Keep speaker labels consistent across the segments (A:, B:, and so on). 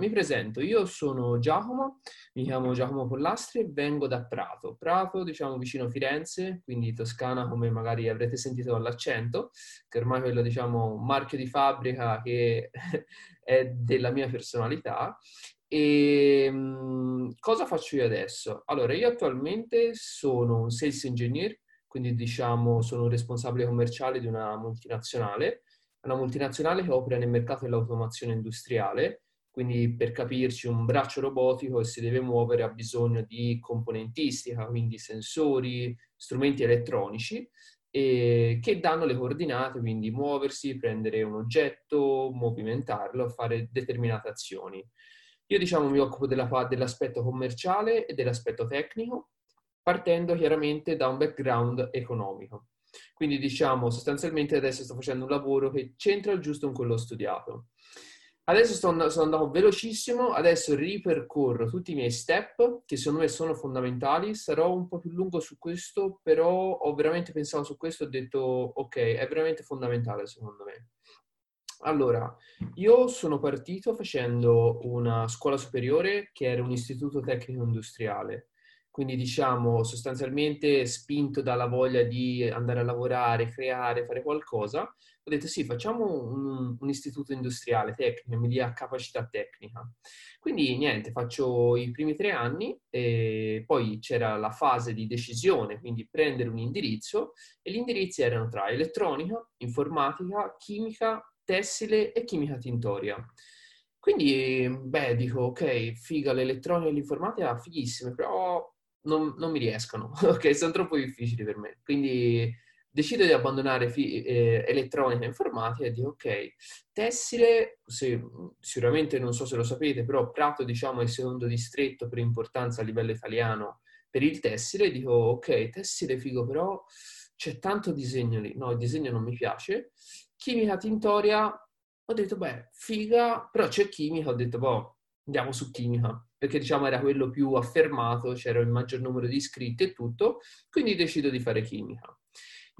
A: Mi presento, io sono Giacomo, mi chiamo Giacomo Pollastri e vengo da Prato. Prato, diciamo, vicino Firenze, quindi Toscana, come magari avrete sentito dall'accento, che ormai è quello, diciamo, marchio di fabbrica che è della mia personalità. E ehm, cosa faccio io adesso? Allora, io attualmente sono un sales engineer, quindi diciamo sono un responsabile commerciale di una multinazionale, una multinazionale che opera nel mercato dell'automazione industriale quindi per capirci un braccio robotico che si deve muovere ha bisogno di componentistica, quindi sensori, strumenti elettronici e che danno le coordinate, quindi muoversi, prendere un oggetto, movimentarlo, fare determinate azioni. Io diciamo mi occupo della, dell'aspetto commerciale e dell'aspetto tecnico, partendo chiaramente da un background economico. Quindi diciamo sostanzialmente adesso sto facendo un lavoro che c'entra giusto con quello studiato. Adesso sono, sono andato velocissimo, adesso ripercorro tutti i miei step che secondo me sono fondamentali, sarò un po' più lungo su questo, però ho veramente pensato su questo e ho detto ok, è veramente fondamentale secondo me. Allora, io sono partito facendo una scuola superiore che era un istituto tecnico industriale quindi diciamo sostanzialmente spinto dalla voglia di andare a lavorare, creare, fare qualcosa, ho detto sì, facciamo un, un istituto industriale tecnico, mi dia capacità tecnica. Quindi niente, faccio i primi tre anni e poi c'era la fase di decisione, quindi prendere un indirizzo e gli indirizzi erano tra elettronica, informatica, chimica, tessile e chimica tintoria. Quindi, beh, dico, ok, figa l'elettronica e l'informatica, fighissime, però non, non mi riescono, ok? Sono troppo difficili per me. Quindi decido di abbandonare fi- eh, elettronica e informatica e dico ok, tessile, se, sicuramente non so se lo sapete, però Prato diciamo è il secondo distretto per importanza a livello italiano per il tessile, dico ok, tessile figo però c'è tanto disegno lì, no il disegno non mi piace, chimica tintoria, ho detto beh figa, però c'è chimica, ho detto boh, andiamo su chimica. Perché diciamo era quello più affermato, c'era il maggior numero di iscritti e tutto, quindi decido di fare chimica.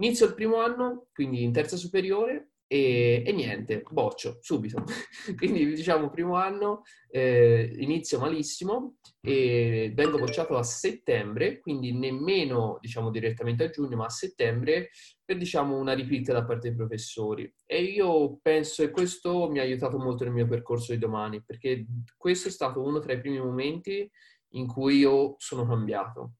A: Inizio il primo anno, quindi in terza superiore, e, e niente, boccio, subito. quindi diciamo primo anno, eh, inizio malissimo e vengo bocciato a settembre, quindi nemmeno diciamo direttamente a giugno, ma a settembre per diciamo una repeat da parte dei professori. E io penso che questo mi ha aiutato molto nel mio percorso di domani, perché questo è stato uno tra i primi momenti in cui io sono cambiato.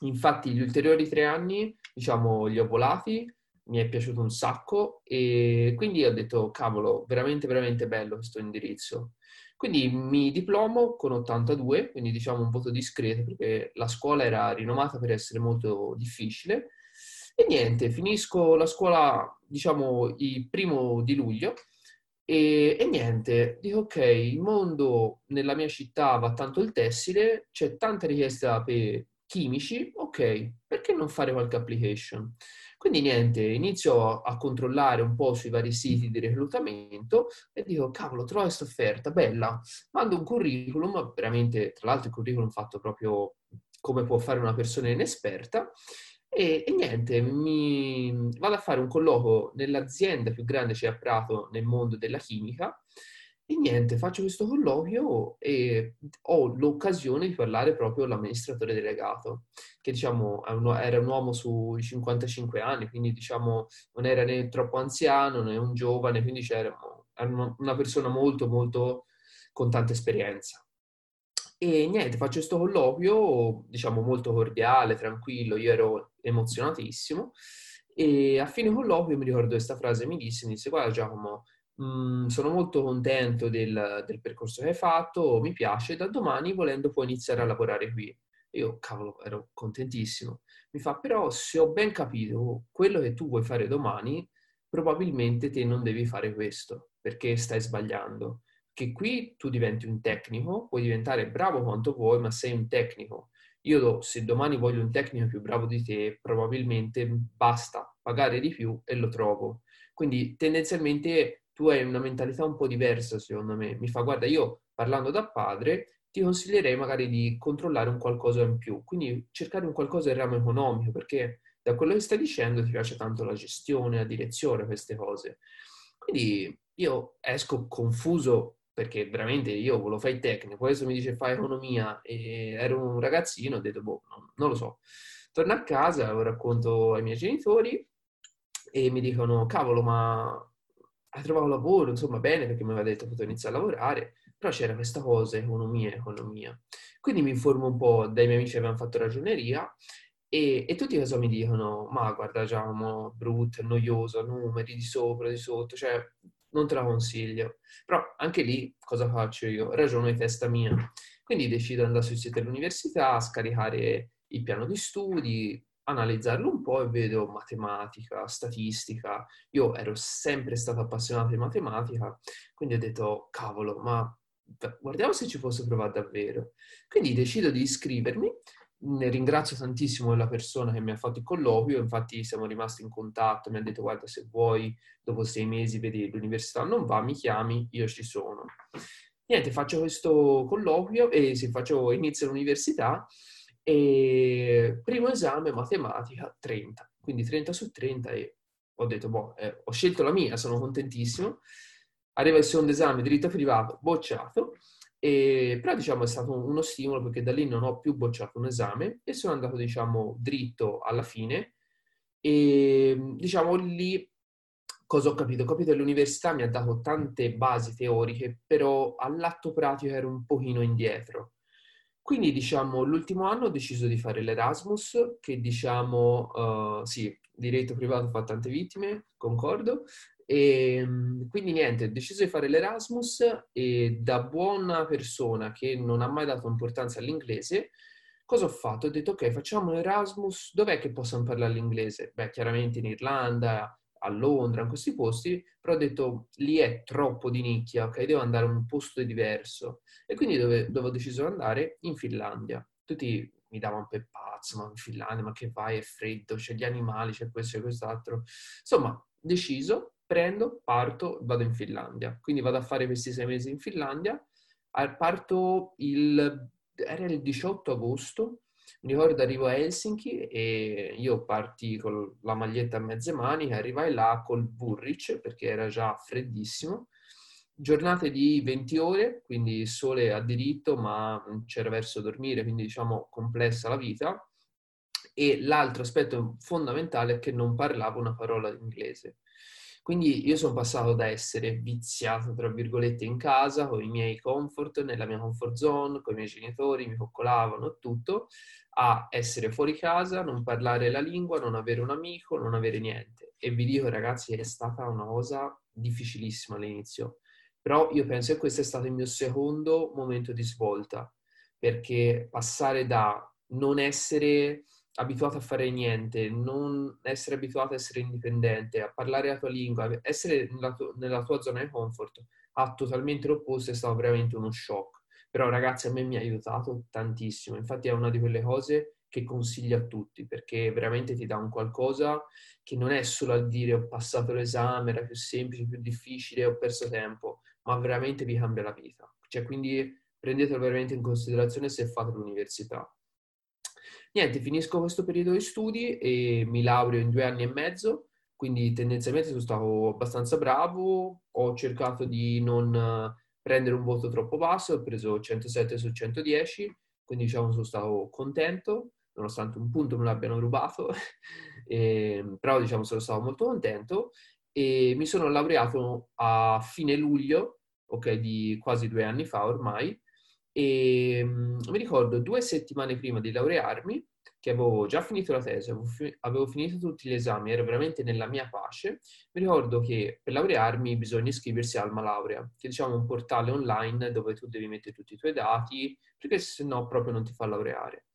A: Infatti gli ulteriori tre anni, diciamo, li ho volati, mi è piaciuto un sacco e quindi ho detto, cavolo, veramente, veramente bello questo indirizzo. Quindi mi diplomo con 82, quindi diciamo un voto discreto perché la scuola era rinomata per essere molto difficile e niente, finisco la scuola, diciamo, il primo di luglio e, e, niente, dico ok, il mondo nella mia città va tanto il tessile, c'è tanta richiesta per chimici, ok, perché non fare qualche application? Quindi niente, inizio a controllare un po' sui vari siti di reclutamento e dico, cavolo, trovo questa offerta, bella, mando un curriculum, veramente, tra l'altro il curriculum fatto proprio come può fare una persona inesperta, e, e, niente, mi vado a fare un colloquio nell'azienda più grande c'è a Prato nel mondo della chimica e niente, faccio questo colloquio e ho l'occasione di parlare proprio all'amministratore delegato, che diciamo era un uomo sui 55 anni, quindi diciamo non era né troppo anziano né un giovane, quindi c'era una persona molto molto con tanta esperienza. E niente, faccio questo colloquio, diciamo, molto cordiale, tranquillo, io ero emozionatissimo. E a fine colloquio mi ricordo questa frase, mi disse, mi disse, guarda Giacomo, mm, sono molto contento del, del, percorso che hai fatto, mi piace, da domani volendo puoi iniziare a lavorare qui. Io, cavolo, ero contentissimo. Mi fa, però se ho ben capito quello che tu vuoi fare domani, probabilmente te non devi fare questo, perché stai sbagliando che qui tu diventi un tecnico, puoi diventare bravo quanto vuoi, ma sei un tecnico. Io se domani voglio un tecnico più bravo di te, probabilmente basta pagare di più e lo trovo. Quindi tendenzialmente tu hai una mentalità un po' diversa, secondo me. Mi fa, guarda, io parlando da padre ti consiglierei magari di controllare un qualcosa in più, quindi cercare un qualcosa in ramo economico, perché da quello che stai dicendo ti piace tanto la gestione, la direzione, queste cose. Quindi io esco confuso perché veramente io volevo fare tecnico, adesso mi dice fai economia e ero un ragazzino, ho detto boh, no, non lo so. Torno a casa, lo racconto ai miei genitori e mi dicono cavolo ma hai trovato lavoro, insomma bene perché mi aveva detto che potevo iniziare a lavorare, però c'era questa cosa, economia, economia. Quindi mi informo un po', dai miei amici che avevano fatto ragioneria e, e, tutti cosa mi dicono? Ma guarda Giacomo, brutto, noioso, numeri di sopra, di sotto, cioè non te la consiglio. Però anche lì cosa faccio io? Ragiono di testa mia. Quindi decido di andare sul sito dell'università, scaricare il piano di studi, analizzarlo un po' e vedo matematica, statistica. Io ero sempre stato appassionato di matematica, quindi ho detto, cavolo, ma guardiamo se ci posso provare davvero. Quindi decido di iscrivermi ne ringrazio tantissimo la persona che mi ha fatto il colloquio, infatti siamo rimasti in contatto, mi ha detto guarda se vuoi dopo sei mesi vedi l'università non va, mi chiami, io ci sono. Niente, faccio questo colloquio e se faccio, inizio l'università e primo esame matematica 30, quindi 30 su 30 e ho detto boh, eh, ho scelto la mia, sono contentissimo. Arriva il secondo esame, diritto privato, bocciato e, però diciamo è stato uno stimolo perché da lì non ho più bocciato un esame e sono andato diciamo dritto alla fine e diciamo lì cosa ho capito? Ho capito che l'università mi ha dato tante basi teoriche però all'atto pratico ero un pochino indietro. Quindi diciamo l'ultimo anno ho deciso di fare l'Erasmus che diciamo uh, sì, diritto privato fa tante vittime, concordo, e ehm, quindi niente, ho deciso di fare l'Erasmus e da buona persona che non ha mai dato importanza all'inglese, cosa ho fatto? Ho detto ok, facciamo l'Erasmus, dov'è che possiamo parlare l'inglese? Beh, chiaramente in Irlanda, a Londra, in questi posti, però ho detto lì è troppo di nicchia, ok, devo andare a un posto diverso. E quindi dove, dove ho deciso di andare? In Finlandia. Tutti mi davano per pazzo, ma in Finlandia, ma che vai, è freddo, c'è gli animali, c'è questo e quest'altro. Insomma, deciso, prendo, parto, vado in Finlandia. Quindi vado a fare questi sei mesi in Finlandia. Parto il, era il 18 agosto, mi ricordo arrivo a Helsinki e io parti con la maglietta a mezze maniche, arrivai là col burric perché era già freddissimo. Giornate di 20 ore, quindi sole a diritto, ma c'era verso dormire, quindi diciamo complessa la vita. E l'altro aspetto fondamentale è che non parlavo una parola di inglese. Quindi io sono passato da essere viziato, tra virgolette, in casa, con i miei comfort, nella mia comfort zone, con i miei genitori, mi coccolavano, tutto, a essere fuori casa, non parlare la lingua, non avere un amico, non avere niente. E vi dico, ragazzi, è stata una cosa difficilissima all'inizio. Però io penso che questo è stato il mio secondo momento di svolta, perché passare da non essere abituato a fare niente, non essere abituato a essere indipendente, a parlare la tua lingua, essere nella, tu- nella tua zona di comfort, a totalmente l'opposto è stato veramente uno shock. Però ragazzi a me mi ha aiutato tantissimo, infatti è una di quelle cose che consiglio a tutti perché veramente ti dà un qualcosa che non è solo a dire ho passato l'esame, era più semplice, più difficile, ho perso tempo, ma veramente vi cambia la vita. Cioè quindi prendetelo veramente in considerazione se fate l'università. Niente, finisco questo periodo di studi e mi laureo in due anni e mezzo, quindi tendenzialmente sono stato abbastanza bravo, ho cercato di non prendere un voto troppo basso, ho preso 107 su 110, quindi diciamo sono stato contento, nonostante un punto me l'abbiano rubato, e, ehm, però diciamo sono stato molto contento e mi sono laureato a fine luglio, ok, di quasi due anni fa ormai, e um, mi ricordo due settimane prima di laurearmi, che avevo già finito la tesi, avevo, fi- avevo, finito tutti gli esami, ero veramente nella mia pace, mi ricordo che per laurearmi bisogna iscriversi al Malaurea, che è diciamo un portale online dove tu devi mettere tutti i tuoi dati, perché se no proprio non ti fa laureare.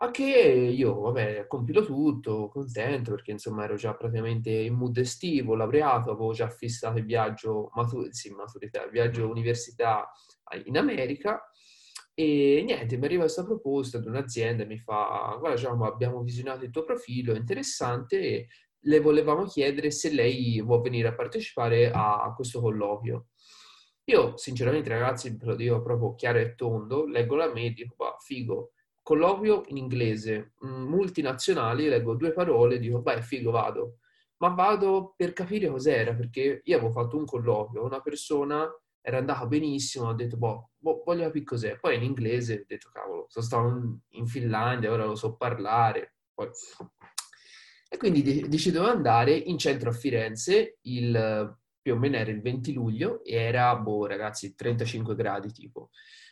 A: A che io, vabbè, compilo tutto, contento, perché insomma ero già praticamente in mood estivo, laureato, avevo già fissato il viaggio, matu- sì, maturità, il viaggio università in America e niente, mi arriva questa proposta di un'azienda, mi fa, guarda diciamo, abbiamo visionato il tuo profilo, è interessante, e le volevamo chiedere se lei vuole venire a partecipare a questo colloquio. Io, sinceramente, ragazzi, ve lo dico proprio chiaro e tondo, leggo la mail dico, bah, figo, colloquio in inglese, multinazionali, leggo due parole dico, beh, figo, vado. Ma vado per capire cos'era, perché io avevo fatto un colloquio, una persona era andata benissimo, ho detto, boh, boh voglio capire cos'è. Poi in inglese ho detto, cavolo, sono stato in Finlandia, ora lo so parlare. Poi... E quindi de- decido di andare in centro a Firenze, il, più o meno era il 20 luglio, e era, boh, ragazzi, 35 gradi tipo.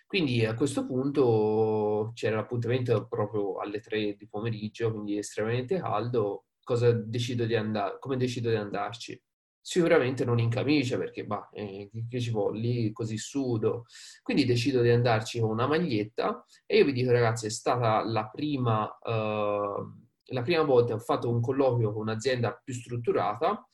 A: Quindi a questo punto c'era l'appuntamento proprio alle 3 di pomeriggio, quindi estremamente caldo. Cosa decido di andare? Come decido di andarci? sicuramente non in camicia perché bah, eh, che ci vuole lì così sudo. Quindi decido di andarci con una maglietta e io vi dico ragazzi è stata la prima, uh, la prima volta che ho fatto un colloquio con un'azienda più strutturata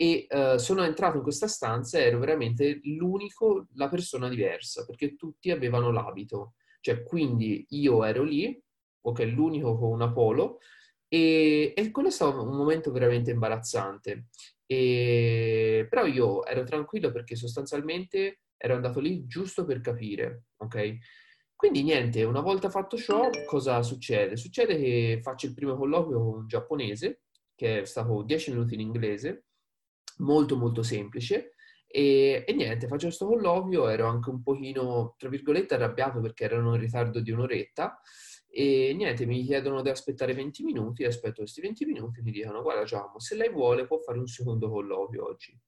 A: e uh, sono entrato in questa stanza e ero veramente l'unico, la persona diversa perché tutti avevano l'abito. Cioè quindi io ero lì, ok, l'unico con una polo, e, e, quello è stato un momento veramente imbarazzante. E, però io ero tranquillo perché sostanzialmente ero andato lì giusto per capire, ok? Quindi niente, una volta fatto ciò, cosa succede? Succede che faccio il primo colloquio con un giapponese, che è stato 10 minuti in inglese, molto molto semplice, e, e, niente, faccio questo colloquio, ero anche un pochino, tra virgolette, arrabbiato perché erano in ritardo di un'oretta, e niente, mi chiedono di aspettare 20 minuti, aspetto questi 20 minuti, mi dicono guarda Giacomo, se lei vuole può fare un secondo colloquio oggi.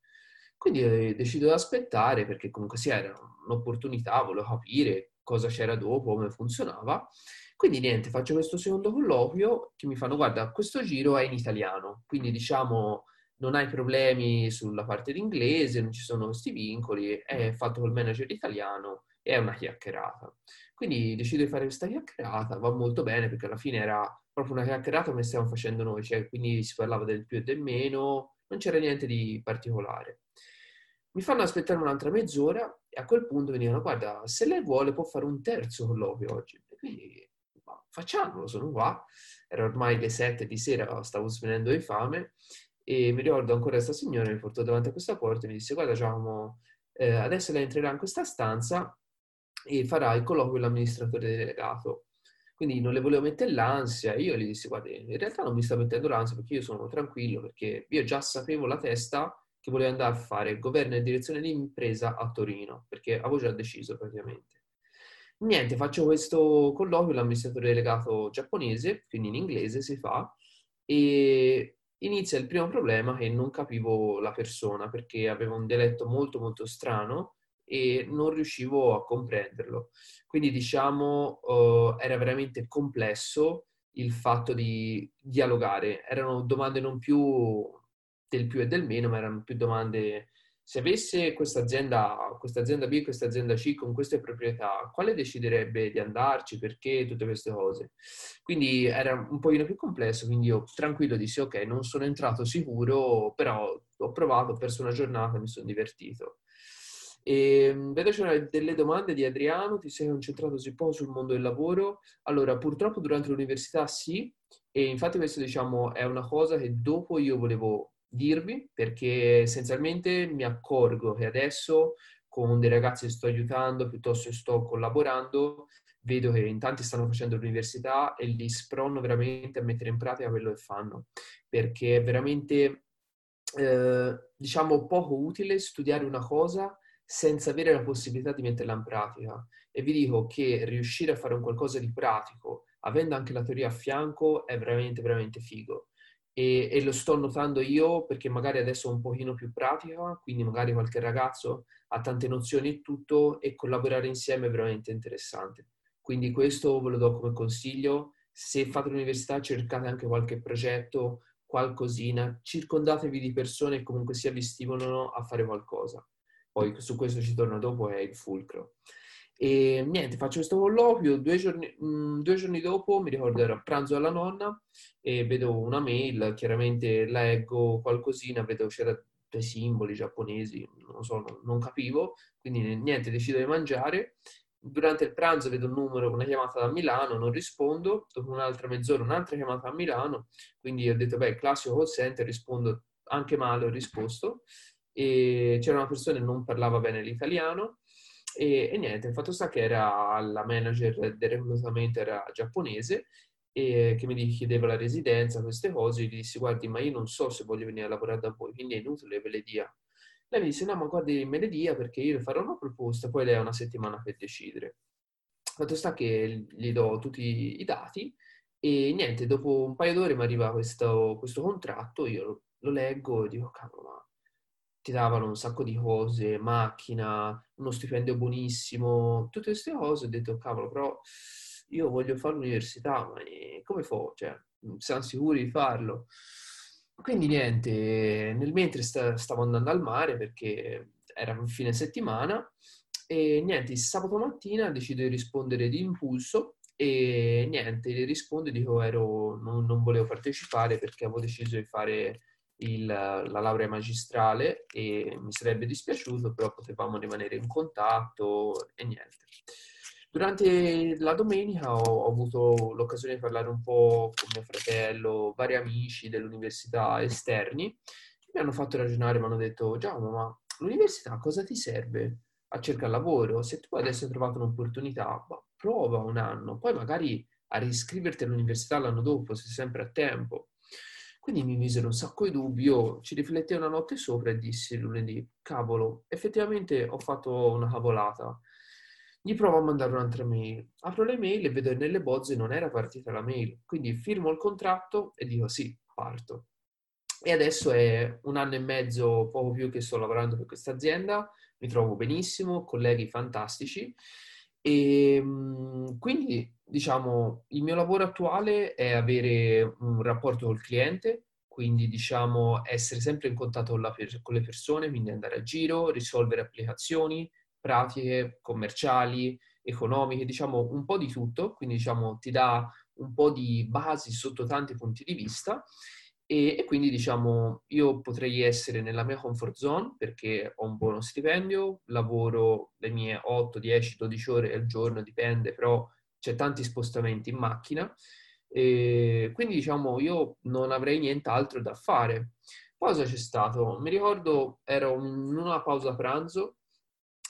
A: Quindi eh, decido di aspettare perché comunque sia era un'opportunità, volevo capire cosa c'era dopo, come funzionava. Quindi niente, faccio questo secondo colloquio che mi fanno guarda, questo giro è in italiano, quindi diciamo non hai problemi sulla parte d'inglese, non ci sono questi vincoli, è fatto col manager italiano e è una chiacchierata. Quindi decido di fare questa chiacchierata, va molto bene perché alla fine era proprio una chiacchierata come stiamo facendo noi, cioè quindi si parlava del più e del meno, non c'era niente di particolare. Mi fanno aspettare un'altra mezz'ora e a quel punto mi dicono guarda, se lei vuole può fare un terzo colloquio oggi. E quindi facciamolo, sono qua. Era ormai le sette di sera, stavo svenendo di fame e mi ricordo ancora questa signora mi portò davanti a questa porta e mi disse guarda Giacomo, eh, adesso lei entrerà in questa stanza e farà il colloquio con l'amministratore delegato. Quindi non le volevo mettere l'ansia, io gli dissi, guarda, in realtà non mi sta mettendo l'ansia perché io sono tranquillo, perché io già sapevo la testa che volevo andare a fare governo e direzione di impresa a Torino, perché avevo già deciso praticamente. Niente, faccio questo colloquio con l'amministratore delegato giapponese, quindi in inglese si fa, e inizia il primo problema che non capivo la persona perché aveva un dialetto molto molto strano e non riuscivo a comprenderlo. Quindi diciamo uh, era veramente complesso il fatto di dialogare. Erano domande non più del più e del meno, ma erano più domande se avesse questa azienda, questa azienda B questa azienda C con queste proprietà, quale deciderebbe di andarci, perché, tutte queste cose. Quindi era un pochino più complesso, quindi io tranquillo dissi ok, non sono entrato sicuro, però ho provato, ho perso una giornata, mi sono divertito. E, ehm, vedo c'erano delle domande di Adriano, ti sei concentrato un po' sul mondo del lavoro. Allora, purtroppo durante l'università sì, e infatti questo diciamo è una cosa che dopo io volevo dirvi, perché essenzialmente mi accorgo che adesso con dei ragazzi che sto aiutando, piuttosto che sto collaborando, vedo che in tanti stanno facendo l'università e li spronno veramente a mettere in pratica quello che fanno, perché è veramente, eh, diciamo, poco utile studiare una cosa senza avere la possibilità di metterla in pratica. E vi dico che riuscire a fare un qualcosa di pratico, avendo anche la teoria a fianco, è veramente, veramente figo. E, e, lo sto notando io perché magari adesso è un pochino più pratica, quindi magari qualche ragazzo ha tante nozioni e tutto e collaborare insieme è veramente interessante. Quindi questo ve lo do come consiglio. Se fate l'università cercate anche qualche progetto, qualcosina, circondatevi di persone che comunque sia vi stimolano a fare qualcosa poi su questo ci torno dopo, è il fulcro. E niente, faccio questo colloquio, due giorni, mh, mm, due giorni dopo mi ricordo ero a pranzo dalla nonna e vedo una mail, chiaramente leggo qualcosina, vedo c'era dei simboli giapponesi, non so, non, non capivo, quindi niente, decido di mangiare. Durante il pranzo vedo un numero, una chiamata da Milano, non rispondo, dopo un'altra mezz'ora un'altra chiamata a Milano, quindi ho detto, beh, classico call center, rispondo anche male, ho risposto e c'era una persona che non parlava bene l'italiano e, e niente, il fatto sta che era la manager del reclutamento era giapponese e che mi chiedeva la residenza, queste cose, gli dissi guardi ma io non so se voglio venire a lavorare da voi, quindi è inutile ve le dia. Lei mi disse, no, ma guardi, me ne dia perché io le farò una proposta, poi lei ha una settimana per decidere. Fatto sta che gli do tutti i dati e niente, dopo un paio d'ore mi arriva questo, questo contratto, io lo, lo leggo e dico, cavolo, ma ti davano un sacco di cose, macchina, uno stipendio buonissimo, tutte queste cose, ho detto, cavolo, però io voglio fare l'università, ma come fo? Cioè, siamo sicuri di farlo? Quindi niente, nel mentre sta, stavo andando al mare perché era un fine settimana e niente, sabato mattina decido di rispondere di impulso e niente, rispondo dico ero, non, non volevo partecipare perché avevo deciso di fare il, la laurea magistrale e mi sarebbe dispiaciuto, però potevamo rimanere in contatto e niente. Durante la domenica ho, ho, avuto l'occasione di parlare un po' con mio fratello, vari amici dell'università esterni, mi hanno fatto ragionare, mi hanno detto Giacomo, ma l'università cosa ti serve a cercare lavoro? Se tu adesso hai trovato un'opportunità, prova un anno, poi magari a riscriverti all'università l'anno dopo, se sei sempre a tempo. Quindi mi misero un sacco di dubbi, io ci riflettei una notte sopra e dissi lunedì, cavolo, effettivamente ho fatto una cavolata. Gli provo a mandare un'altra mail. Apro le mail e vedo che nelle bozze non era partita la mail. Quindi firmo il contratto e dico sì, parto. E adesso è un anno e mezzo, poco più che sto lavorando per questa azienda, mi trovo benissimo, colleghi fantastici e ehm, quindi, diciamo, il mio lavoro attuale è avere un rapporto col cliente, quindi, diciamo, essere sempre in contatto con, la, con le persone, quindi andare a giro, risolvere applicazioni, pratiche commerciali, economiche, diciamo un po' di tutto, quindi diciamo ti dà un po' di basi sotto tanti punti di vista e, e, quindi diciamo io potrei essere nella mia comfort zone perché ho un buono stipendio, lavoro le mie 8, 10, 12 ore al giorno, dipende, però c'è tanti spostamenti in macchina e quindi diciamo io non avrei nient'altro da fare. Cosa c'è stato? Mi ricordo ero in una pausa pranzo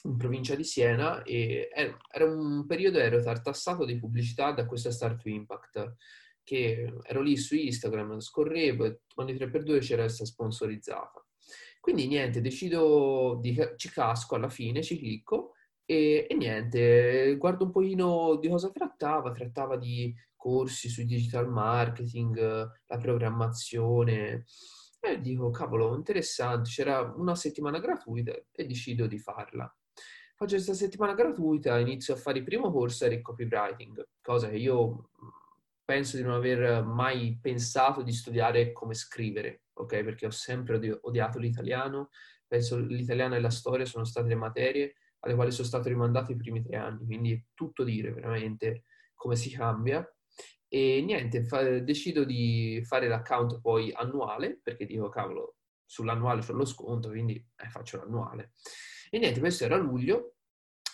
A: in provincia di Siena e era un periodo ero tartassato di pubblicità da questa Start to Impact che ero lì su Instagram, scorrevo e ogni 3x2 c'era questa sponsorizzata. Quindi niente, decido di ci casco alla fine, ci clicco e, e, niente, guardo un pochino di cosa trattava, trattava di corsi su digital marketing, la programmazione e dico, cavolo, interessante, c'era una settimana gratuita e decido di farla. Faccio questa settimana gratuita, inizio a fare il primo corso di copywriting, cosa che io penso di non aver mai pensato di studiare come scrivere, ok? Perché ho sempre odiato l'italiano, penso l'italiano e la storia sono state le materie alle quali sono stato rimandato i primi tre anni, quindi è tutto dire veramente come si cambia. E niente, fa, decido di fare l'account poi annuale, perché dico, cavolo, sull'annuale c'ho lo sconto, quindi eh, faccio l'annuale. E niente, questo era luglio,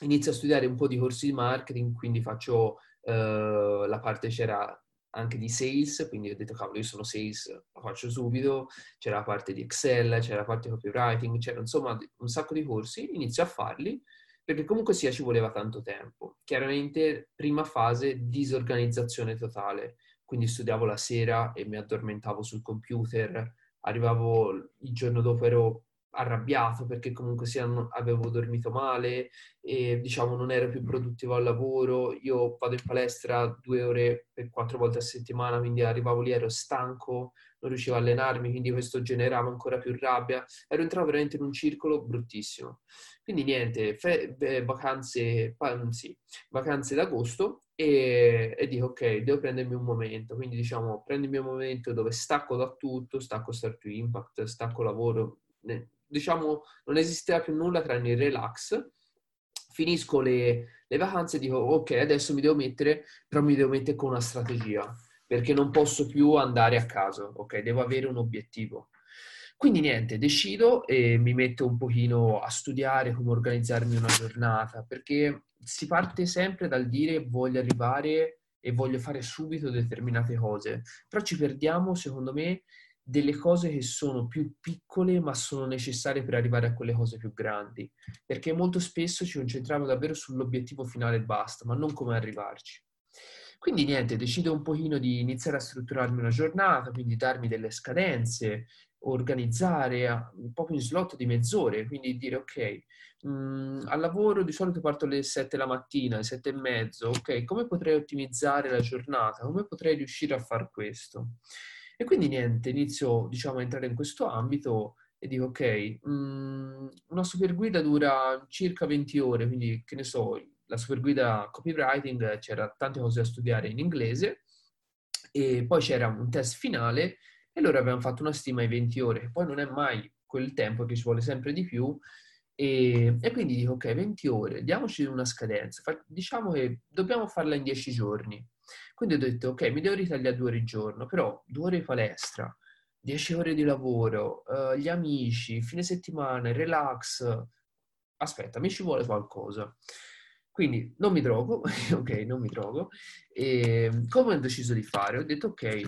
A: inizio a studiare un po' di corsi di marketing, quindi faccio eh, la parte c'era anche di sales, quindi ho detto cavolo io sono sales, lo faccio subito, c'era la parte di Excel, c'era la parte di copywriting, c'era insomma un sacco di corsi, inizio a farli perché comunque sia ci voleva tanto tempo. Chiaramente prima fase disorganizzazione totale, quindi studiavo la sera e mi addormentavo sul computer, arrivavo il giorno dopo ero arrabbiato perché comunque sia avevo dormito male e diciamo non ero più produttivo al lavoro. Io vado in palestra due ore per quattro volte a settimana, quindi arrivavo lì, ero stanco, non riuscivo a allenarmi, quindi questo generava ancora più rabbia. Ero entrato veramente in un circolo bruttissimo. Quindi niente, fe- vacanze, sì, vacanze d'agosto e, e, dico ok, devo prendermi un momento. Quindi diciamo, prendermi un momento dove stacco da tutto, stacco Start to Impact, stacco lavoro, diciamo, non esisteva più nulla tranne il relax. Finisco le, le vacanze e dico, ok, adesso mi devo mettere, però mi devo mettere con una strategia, perché non posso più andare a caso, ok? Devo avere un obiettivo. Quindi niente, decido e mi metto un pochino a studiare come organizzarmi una giornata, perché si parte sempre dal dire voglio arrivare e voglio fare subito determinate cose, però ci perdiamo, secondo me, delle cose che sono più piccole ma sono necessarie per arrivare a quelle cose più grandi, perché molto spesso ci concentriamo davvero sull'obiettivo finale e basta, ma non come arrivarci. Quindi niente, decido un pochino di iniziare a strutturarmi una giornata, quindi darmi delle scadenze, organizzare proprio in slot di mezz'ore, quindi dire ok, mh, mm, al lavoro di solito parto alle 7 la mattina, alle 7 e mezzo, ok, come potrei ottimizzare la giornata? Come potrei riuscire a fare questo? E quindi niente, inizio diciamo a entrare in questo ambito e dico ok, mh, mm, una super guida dura circa 20 ore, quindi che ne so, la super guida copywriting c'era tante cose da studiare in inglese e poi c'era un test finale e loro avevano fatto una stima ai 20 ore, poi non è mai quel tempo che ci vuole sempre di più e, e quindi dico ok, 20 ore, diamoci una scadenza, Fa, diciamo che dobbiamo farla in 10 giorni. Quindi ho detto ok, mi devo ritagliare due ore al giorno, però due ore di palestra, 10 ore di lavoro, uh, gli amici, fine settimana, relax, aspetta, mi ci vuole qualcosa. Quindi non mi drogo, ok, non mi drogo. E come ho deciso di fare? Ho detto ok,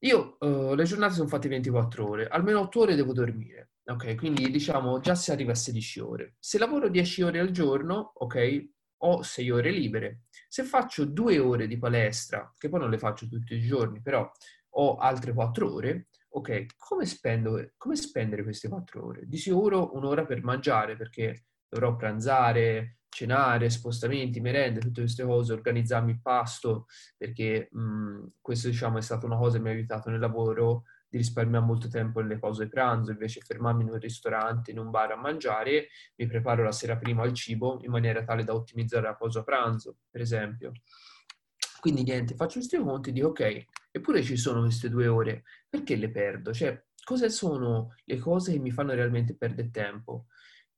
A: io uh, le giornate sono fatte 24 ore, almeno 8 ore devo dormire. Ok, quindi diciamo già si arriva a 16 ore. Se lavoro 10 ore al giorno, ok, ho 6 ore libere. Se faccio 2 ore di palestra, che poi non le faccio tutti i giorni, però ho altre 4 ore, ok, come, spendo, come spendere queste 4 ore? Di sicuro un'ora per mangiare, perché dovrò pranzare, cenare, spostamenti, merende, tutte queste cose, organizzarmi il pasto, perché mh, questo diciamo è stata una cosa che mi ha aiutato nel lavoro di risparmiare molto tempo nelle pause pranzo, invece fermarmi in un ristorante, in un bar a mangiare, mi preparo la sera prima il cibo in maniera tale da ottimizzare la pausa pranzo, per esempio. Quindi niente, faccio questi conti e dico ok, eppure ci sono queste due ore, perché le perdo? Cioè, cosa sono le cose che mi fanno realmente perdere tempo?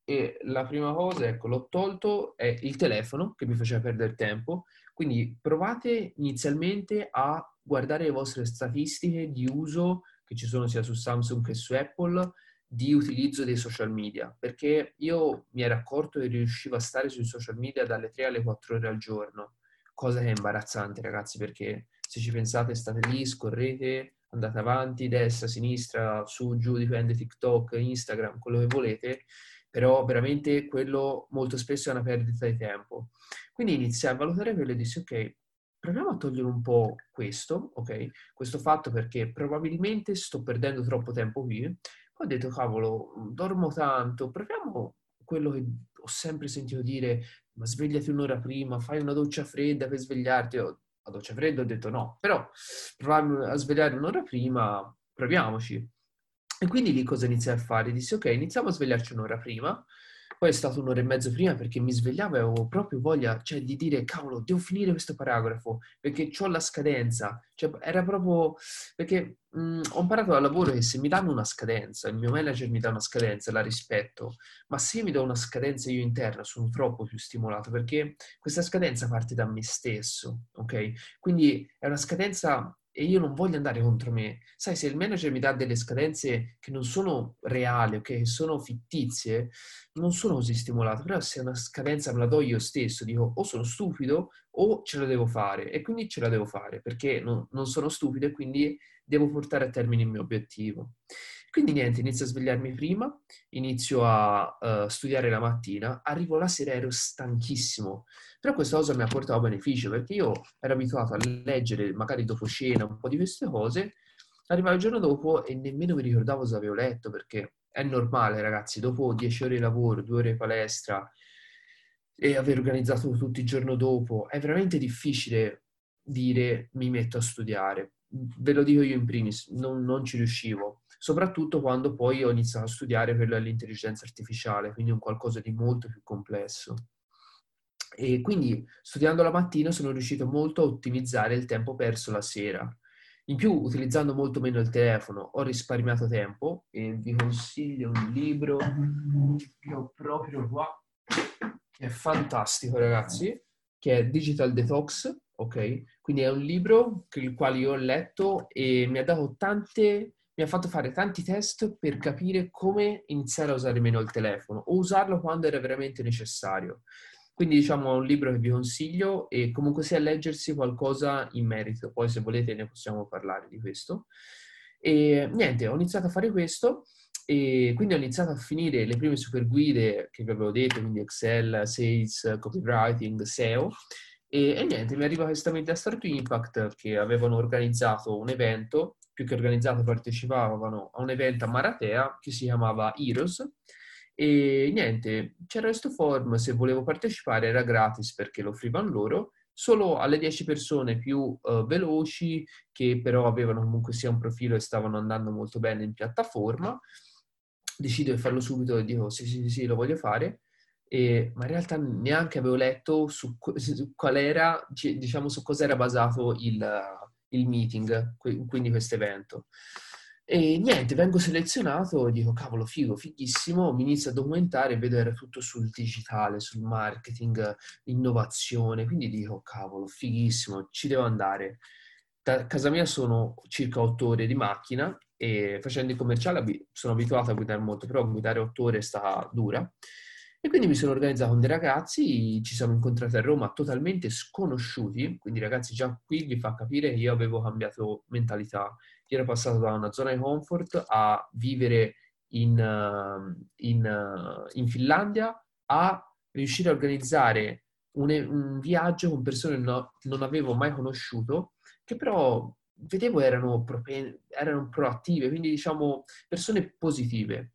A: E la prima cosa, ecco, l'ho tolto, è il telefono che mi faceva perdere tempo. Quindi provate inizialmente a guardare le vostre statistiche di uso che ci sono sia su Samsung che su Apple di utilizzo dei social media, perché io mi ero accorto che riuscivo a stare sui social media dalle 3 alle 4 ore al giorno, cosa che è imbarazzante ragazzi, perché se ci pensate state lì, scorrete, andate avanti, destra, sinistra, su, giù, dipende TikTok, Instagram, quello che volete, però veramente quello molto spesso è una perdita di tempo. Quindi iniziai a valutare quello e dissi ok, proviamo a togliere un po' questo, ok? Questo fatto perché probabilmente sto perdendo troppo tempo qui. Poi ho detto, cavolo, dormo tanto, proviamo quello che ho sempre sentito dire, ma svegliati un'ora prima, fai una doccia fredda per svegliarti. Io, la doccia fredda ho detto no, però proviamo a svegliare un'ora prima, proviamoci. E quindi lì cosa iniziai a fare? Dissi, ok, iniziamo a svegliarci un'ora prima. Poi è stato un'ora e mezzo prima perché mi svegliavo e avevo proprio voglia, cioè, di dire, cavolo, devo finire questo paragrafo perché ho la scadenza. Cioè, era proprio... perché mh, mm, ho imparato al lavoro che se mi danno una scadenza, il mio manager mi dà una scadenza, la rispetto, ma se mi do una scadenza io interna sono troppo più stimolato perché questa scadenza parte da me stesso, ok? Quindi è una scadenza e io non voglio andare contro me. Sai, se il manager mi dà delle scadenze che non sono reali o che sono fittizie, non sono così stimolato. Però se una scadenza me la do io stesso, dico o sono stupido o ce la devo fare. E quindi ce la devo fare perché non, non sono stupido e quindi devo portare a termine il mio obiettivo. Quindi niente, inizio a svegliarmi prima, inizio a uh, studiare la mattina, arrivo la sera ero stanchissimo, però questa cosa mi ha portato beneficio perché io ero abituato a leggere magari dopo cena un po' di queste cose, arrivavo il giorno dopo e nemmeno mi ricordavo cosa avevo letto perché è normale ragazzi, dopo 10 ore di lavoro, 2 ore di palestra e aver organizzato tutto il giorno dopo, è veramente difficile dire mi metto a studiare. Ve lo dico io in primis, non, non ci riuscivo soprattutto quando poi ho iniziato a studiare per l'intelligenza artificiale, quindi un qualcosa di molto più complesso. E quindi studiando la mattina sono riuscito molto a ottimizzare il tempo perso la sera. In più, utilizzando molto meno il telefono, ho risparmiato tempo e vi consiglio un libro che ho proprio qua, che è fantastico ragazzi, che è Digital Detox, ok? Quindi è un libro il quale io ho letto e mi ha dato tante mi ha fatto fare tanti test per capire come iniziare a usare meno il telefono o usarlo quando era veramente necessario. Quindi diciamo è un libro che vi consiglio e comunque sia leggersi qualcosa in merito, poi se volete ne possiamo parlare di questo. E niente, ho iniziato a fare questo e quindi ho iniziato a finire le prime super guide che vi avevo detto, quindi Excel, Sales, Copywriting, SEO. E, e niente, mi arriva questa mente a Start Impact che avevano organizzato un evento più che organizzate partecipavano a un evento a Maratea che si chiamava Heroes e niente, c'era questo forum, se volevo partecipare era gratis perché lo offrivano loro, solo alle 10 persone più uh, veloci che però avevano comunque sia un profilo e stavano andando molto bene in piattaforma. Decido di farlo subito e dico sì, sì, sì, lo voglio fare. E, ma in realtà neanche avevo letto su, su qual era, diciamo, su cosa era basato il, il meeting, quindi questo evento. E niente, vengo selezionato e dico, cavolo, figo, fighissimo, mi inizio a documentare e vedo era tutto sul digitale, sul marketing, innovazione, quindi dico, cavolo, fighissimo, ci devo andare. Da casa mia sono circa otto ore di macchina e facendo il commerciale sono abituato a guidare molto, però guidare otto ore sta dura. E quindi mi sono organizzato con dei ragazzi, ci siamo incontrati a Roma totalmente sconosciuti, quindi ragazzi già qui vi fa capire che io avevo cambiato mentalità. Io ero passato da una zona di comfort a vivere in, uh, in, uh, in Finlandia a riuscire a organizzare un, un viaggio con persone che no, non avevo mai conosciuto, che però vedevo erano, propen- erano proattive, quindi diciamo persone positive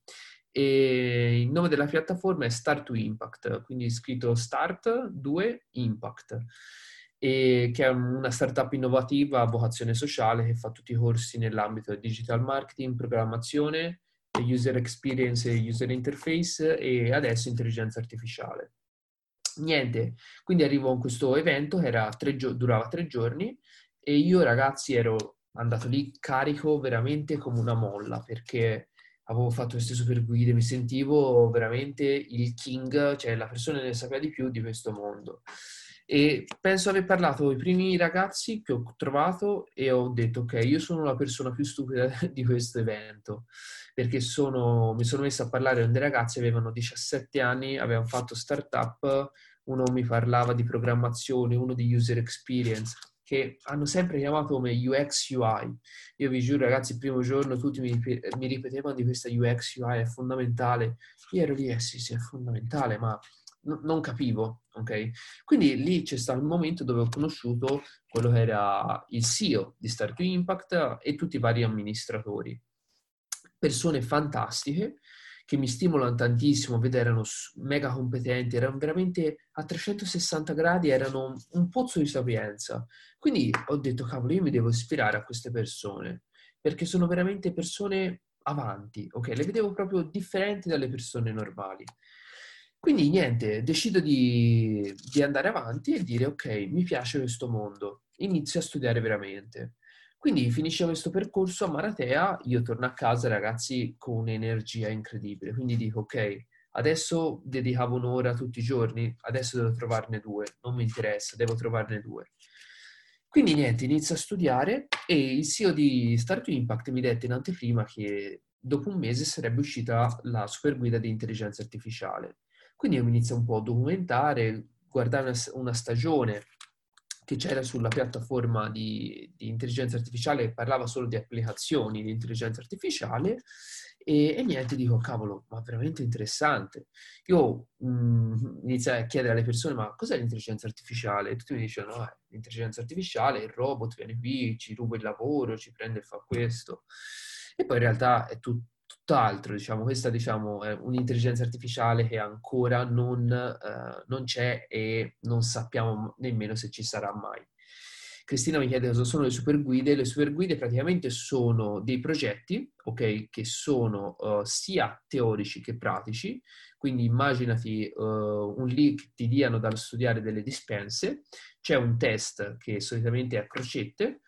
A: e il nome della piattaforma è Start to Impact, quindi scritto Start 2 Impact, che è una startup innovativa a vocazione sociale che fa tutti i corsi nell'ambito del digital marketing, programmazione, user experience e user interface e adesso intelligenza artificiale. Niente, quindi arrivo a questo evento che tre gio- durava tre giorni e io ragazzi ero andato lì carico veramente come una molla perché avevo fatto queste super guide, mi sentivo veramente il king, cioè la persona che ne sapeva di più di questo mondo. E penso aver parlato i primi ragazzi che ho trovato e ho detto ok, io sono la persona più stupida di questo evento, perché sono, mi sono messo a parlare con dei ragazzi, avevano 17 anni, avevano fatto startup, uno mi parlava di programmazione, uno di user experience, che hanno sempre chiamato come UX UI. Io vi giuro, ragazzi, il primo giorno tutti mi, mi ripetevano di questa UX UI, è fondamentale. Io ero lì, eh sì, sì, è fondamentale, ma n- non capivo, ok? Quindi lì c'è stato il momento dove ho conosciuto quello che era il CEO di Start Impact e tutti i vari amministratori. Persone fantastiche che mi stimolano tantissimo, vedo erano mega competenti, erano veramente a 360 gradi, erano un pozzo di sapienza. Quindi ho detto, cavolo, io mi devo ispirare a queste persone, perché sono veramente persone avanti, ok? Le vedevo proprio differenti dalle persone normali. Quindi niente, decido di, di andare avanti e dire, ok, mi piace questo mondo, inizio a studiare veramente. Quindi finisce questo percorso a Maratea, io torno a casa ragazzi con un'energia incredibile, quindi dico ok, adesso dedicavo un'ora tutti i giorni, adesso devo trovarne due, non mi interessa, devo trovarne due. Quindi niente, inizio a studiare e il CEO di Start to Impact mi dette in anteprima che dopo un mese sarebbe uscita la super guida di intelligenza artificiale. Quindi io mi inizio un po' a documentare, guardare una stagione che c'era sulla piattaforma di, di, intelligenza artificiale parlava solo di applicazioni di intelligenza artificiale e, e niente, dico cavolo, ma veramente interessante. Io mh, mm, iniziai a chiedere alle persone ma cos'è l'intelligenza artificiale? E tutti mi dicevano no, l'intelligenza artificiale, il robot viene qui, ci ruba il lavoro, ci prende e fa questo. E poi in realtà è tutto tutt'altro, diciamo, questa diciamo, è un'intelligenza artificiale che ancora non, uh, non, c'è e non sappiamo nemmeno se ci sarà mai. Cristina mi chiede cosa sono le super guide. Le super guide praticamente sono dei progetti, ok, che sono uh, sia teorici che pratici. Quindi immaginati uh, un che ti diano da studiare delle dispense, c'è un test che solitamente è a crocette,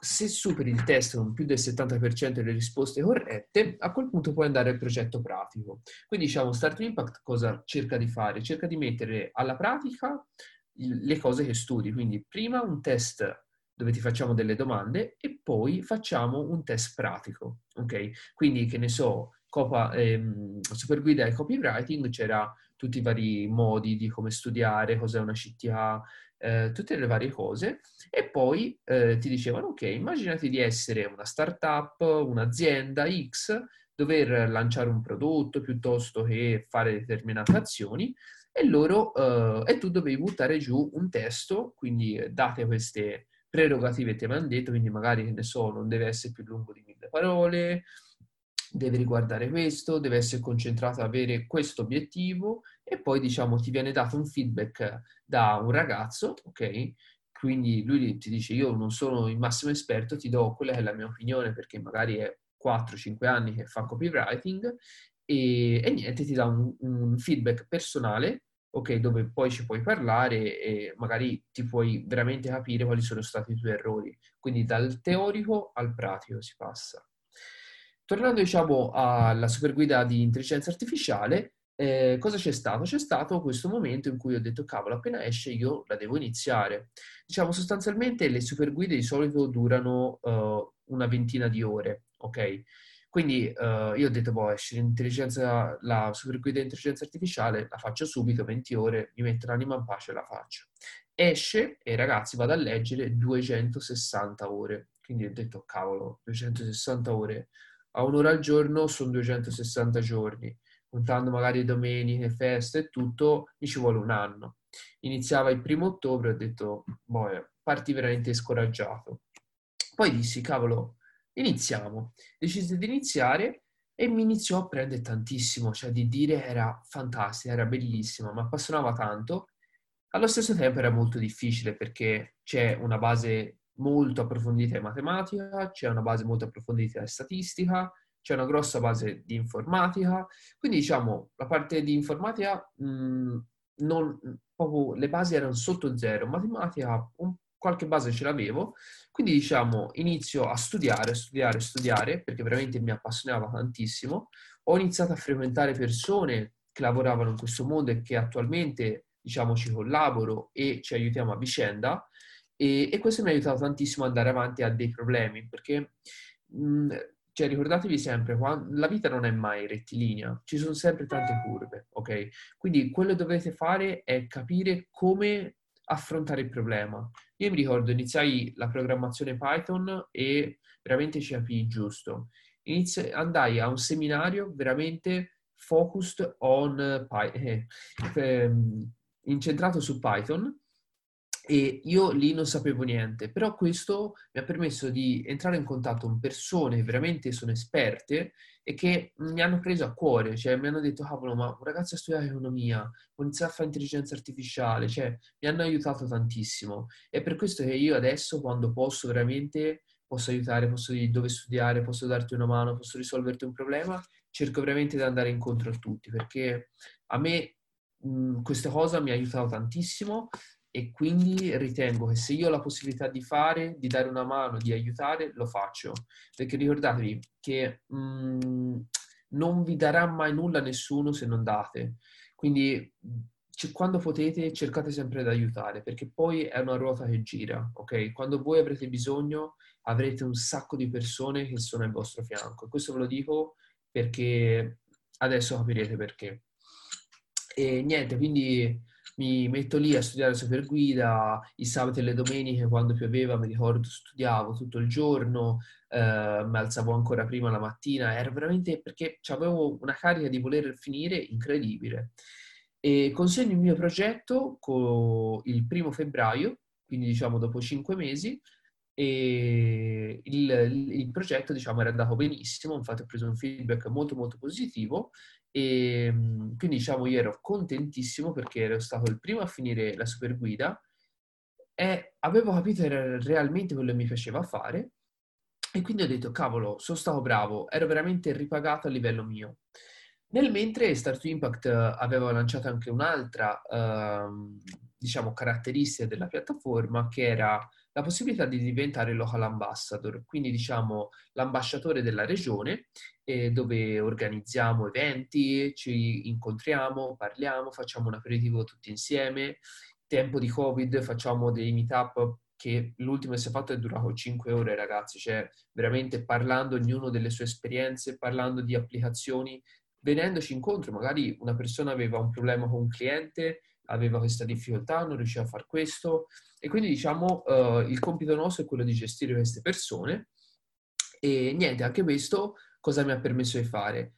A: se superi il test con più del 70% delle risposte corrette, a quel punto puoi andare al progetto pratico. Quindi diciamo, Start Impact cosa cerca di fare? Cerca di mettere alla pratica le cose che studi. Quindi prima un test dove ti facciamo delle domande e poi facciamo un test pratico. Ok? Quindi che ne so, Copa, ehm, super guida e copywriting c'era tutti i vari modi di come studiare, cos'è una CTA, eh, tutte le varie cose e poi eh, ti dicevano ok, immaginati di essere una startup, un'azienda X, dover lanciare un prodotto piuttosto che fare determinate azioni e loro eh, e tu dovevi buttare giù un testo, quindi date queste prerogative ti hanno detto, quindi magari, che ne so, non deve essere più lungo di mille parole, deve riguardare questo, deve essere concentrato ad avere questo obiettivo e poi diciamo ti viene dato un feedback da un ragazzo, ok? Quindi lui ti dice io non sono il massimo esperto, ti do quella che è la mia opinione perché magari è 4-5 anni che fa copywriting e, e niente, ti dà un, un feedback personale ok, dove poi ci puoi parlare e magari ti puoi veramente capire quali sono stati i tuoi errori. Quindi dal teorico al pratico si passa. Tornando diciamo alla superguida di intelligenza artificiale, eh, cosa c'è stato? C'è stato questo momento in cui ho detto cavolo, appena esce io la devo iniziare. Diciamo sostanzialmente le superguide di solito durano uh, una ventina di ore, ok? Quindi uh, io ho detto, boh, esce l'intelligenza, la superguida di intelligenza artificiale, la faccio subito, 20 ore, mi metto l'anima in pace e la faccio. Esce e ragazzi vado a leggere 260 ore. Quindi ho detto, cavolo, 260 ore a un'ora al giorno sono 260 giorni, contando magari domeniche, feste e tutto, mi ci vuole un anno. Iniziava il primo ottobre, ho detto, boh, parti veramente scoraggiato. Poi dissi, cavolo, iniziamo. Decisi di iniziare e mi iniziò a prendere tantissimo, cioè di dire era fantastica, era bellissima, mi appassionava tanto. Allo stesso tempo era molto difficile perché c'è una base molto approfondita in matematica, c'è una base molto approfondita in statistica, c'è una grossa base di informatica, quindi diciamo la parte di informatica mh, mm, non, proprio le basi erano sotto zero, matematica un, qualche base ce l'avevo, quindi diciamo inizio a studiare, studiare, studiare, perché veramente mi appassionava tantissimo, ho iniziato a frequentare persone che lavoravano in questo mondo e che attualmente diciamo ci collaboro e ci aiutiamo a vicenda, e, e, questo mi ha aiutato tantissimo ad andare avanti a dei problemi, perché mh, mm, cioè, ricordatevi sempre, la vita non è mai rettilinea, ci sono sempre tante curve, ok? Quindi quello che dovete fare è capire come affrontare il problema. Io mi ricordo, iniziai la programmazione Python e veramente ci capii giusto. Inizi- andai a un seminario veramente focused on Python, eh, ehm, incentrato su Python e io lì non sapevo niente, però questo mi ha permesso di entrare in contatto con persone veramente sono esperte e che mi hanno preso a cuore, cioè mi hanno detto, cavolo, ma un ragazzo ha studiato economia, ho iniziato a fare intelligenza artificiale, cioè mi hanno aiutato tantissimo. E per questo che io adesso, quando posso veramente, posso aiutare, posso dire dove studiare, posso darti una mano, posso risolverti un problema, cerco veramente di andare incontro a tutti, perché a me mh, questa cosa mi ha aiutato tantissimo e quindi ritengo che se io ho la possibilità di fare, di dare una mano, di aiutare, lo faccio. Perché ricordatevi che mh, mm, non vi darà mai nulla nessuno se non date. Quindi quando potete cercate sempre di aiutare, perché poi è una ruota che gira, ok? Quando voi avrete bisogno avrete un sacco di persone che sono al vostro fianco. Questo ve lo dico perché adesso capirete perché. E niente, quindi mi metto lì a studiare superguida, i sabati e le domeniche quando pioveva, mi ricordo, studiavo tutto il giorno, eh, mi alzavo ancora prima la mattina, era veramente perché avevo una carica di voler finire incredibile. E consegno il mio progetto il primo febbraio, quindi diciamo dopo cinque mesi, e il, il, progetto diciamo era andato benissimo, infatti ho preso un feedback molto molto positivo e ehm, quindi diciamo io ero contentissimo perché ero stato il primo a finire la super guida e avevo capito era realmente quello che mi piaceva fare e quindi ho detto cavolo sono stato bravo, ero veramente ripagato a livello mio. Nel mentre Start Impact aveva lanciato anche un'altra uh, diciamo caratteristica della piattaforma che era la possibilità di diventare local ambassador, quindi diciamo l'ambasciatore della regione eh, dove organizziamo eventi, ci incontriamo, parliamo, facciamo un aperitivo tutti insieme. Tempo di Covid facciamo dei meetup che l'ultimo che si è fatto è durato 5 ore ragazzi, cioè veramente parlando ognuno delle sue esperienze, parlando di applicazioni, venendoci incontro, magari una persona aveva un problema con un cliente, aveva questa difficoltà, non riusciva a fare questo e quindi diciamo uh, il compito nostro è quello di gestire queste persone e niente, anche questo cosa mi ha permesso di fare?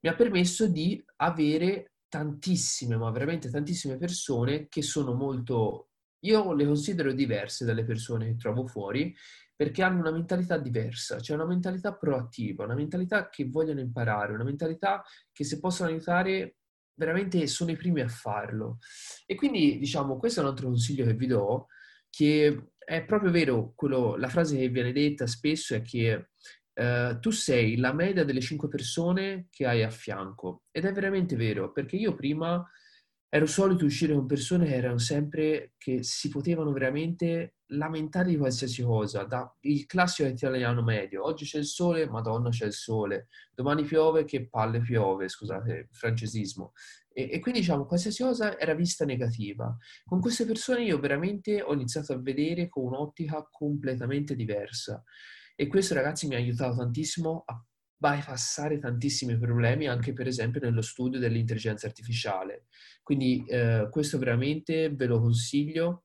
A: Mi ha permesso di avere tantissime, ma veramente tantissime persone che sono molto io le considero diverse dalle persone che trovo fuori perché hanno una mentalità diversa, cioè una mentalità proattiva, una mentalità che vogliono imparare, una mentalità che se possono aiutare veramente sono i primi a farlo. E quindi, diciamo, questo è un altro consiglio che vi do, che è proprio vero, quello, la frase che viene detta spesso è che eh, tu sei la media delle cinque persone che hai a fianco. Ed è veramente vero, perché io prima ero solito uscire con persone che erano sempre, che si potevano veramente lamentare di qualsiasi cosa, da il classico italiano medio, oggi c'è il sole, madonna c'è il sole, domani piove, che palle piove, scusate francesismo. E, e, quindi diciamo qualsiasi cosa era vista negativa. Con queste persone io veramente ho iniziato a vedere con un'ottica completamente diversa. E questo ragazzi mi ha aiutato tantissimo a bypassare tantissimi problemi anche per esempio nello studio dell'intelligenza artificiale. Quindi eh, questo veramente ve lo consiglio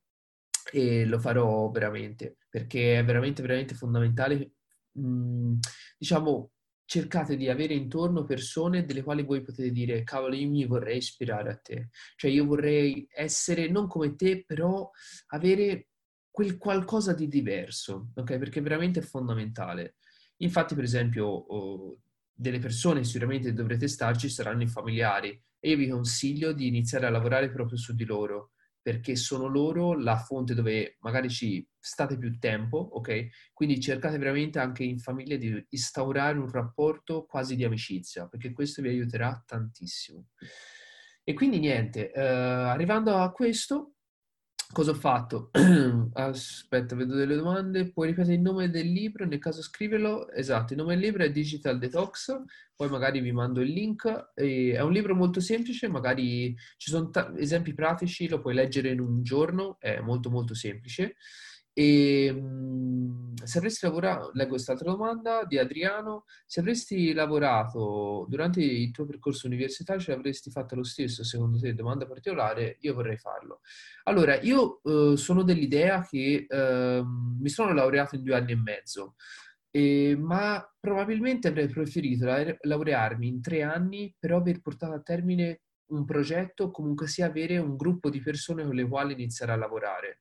A: e lo farò veramente perché è veramente veramente fondamentale mh, diciamo cercate di avere intorno persone delle quali voi potete dire cavolo io mi vorrei ispirare a te cioè io vorrei essere non come te però avere quel qualcosa di diverso ok? Perché veramente è fondamentale Infatti, per esempio, delle persone sicuramente dovrete starci saranno i familiari e io vi consiglio di iniziare a lavorare proprio su di loro perché sono loro la fonte dove magari ci state più tempo, ok? Quindi cercate veramente anche in famiglia di instaurare un rapporto quasi di amicizia, perché questo vi aiuterà tantissimo. E quindi niente, eh, arrivando a questo, Cosa ho fatto? Aspetta, vedo delle domande. Puoi ripetere il nome del libro? Nel caso scriverlo. Esatto, il nome del libro è Digital Detox. Poi magari vi mando il link. È un libro molto semplice, magari ci sono t- esempi pratici, lo puoi leggere in un giorno, è molto molto semplice. E mh, se avresti lavorato, leggo quest'altra domanda di Adriano, se avresti lavorato durante il tuo percorso universitario, ce l'avresti fatto lo stesso, secondo te, domanda particolare, io vorrei farlo. Allora, io eh, sono dell'idea che eh, mi sono laureato in due anni e mezzo, eh, ma probabilmente avrei preferito laurearmi in tre anni, però aver portato a termine un progetto, comunque sia avere un gruppo di persone con le quali iniziare a lavorare.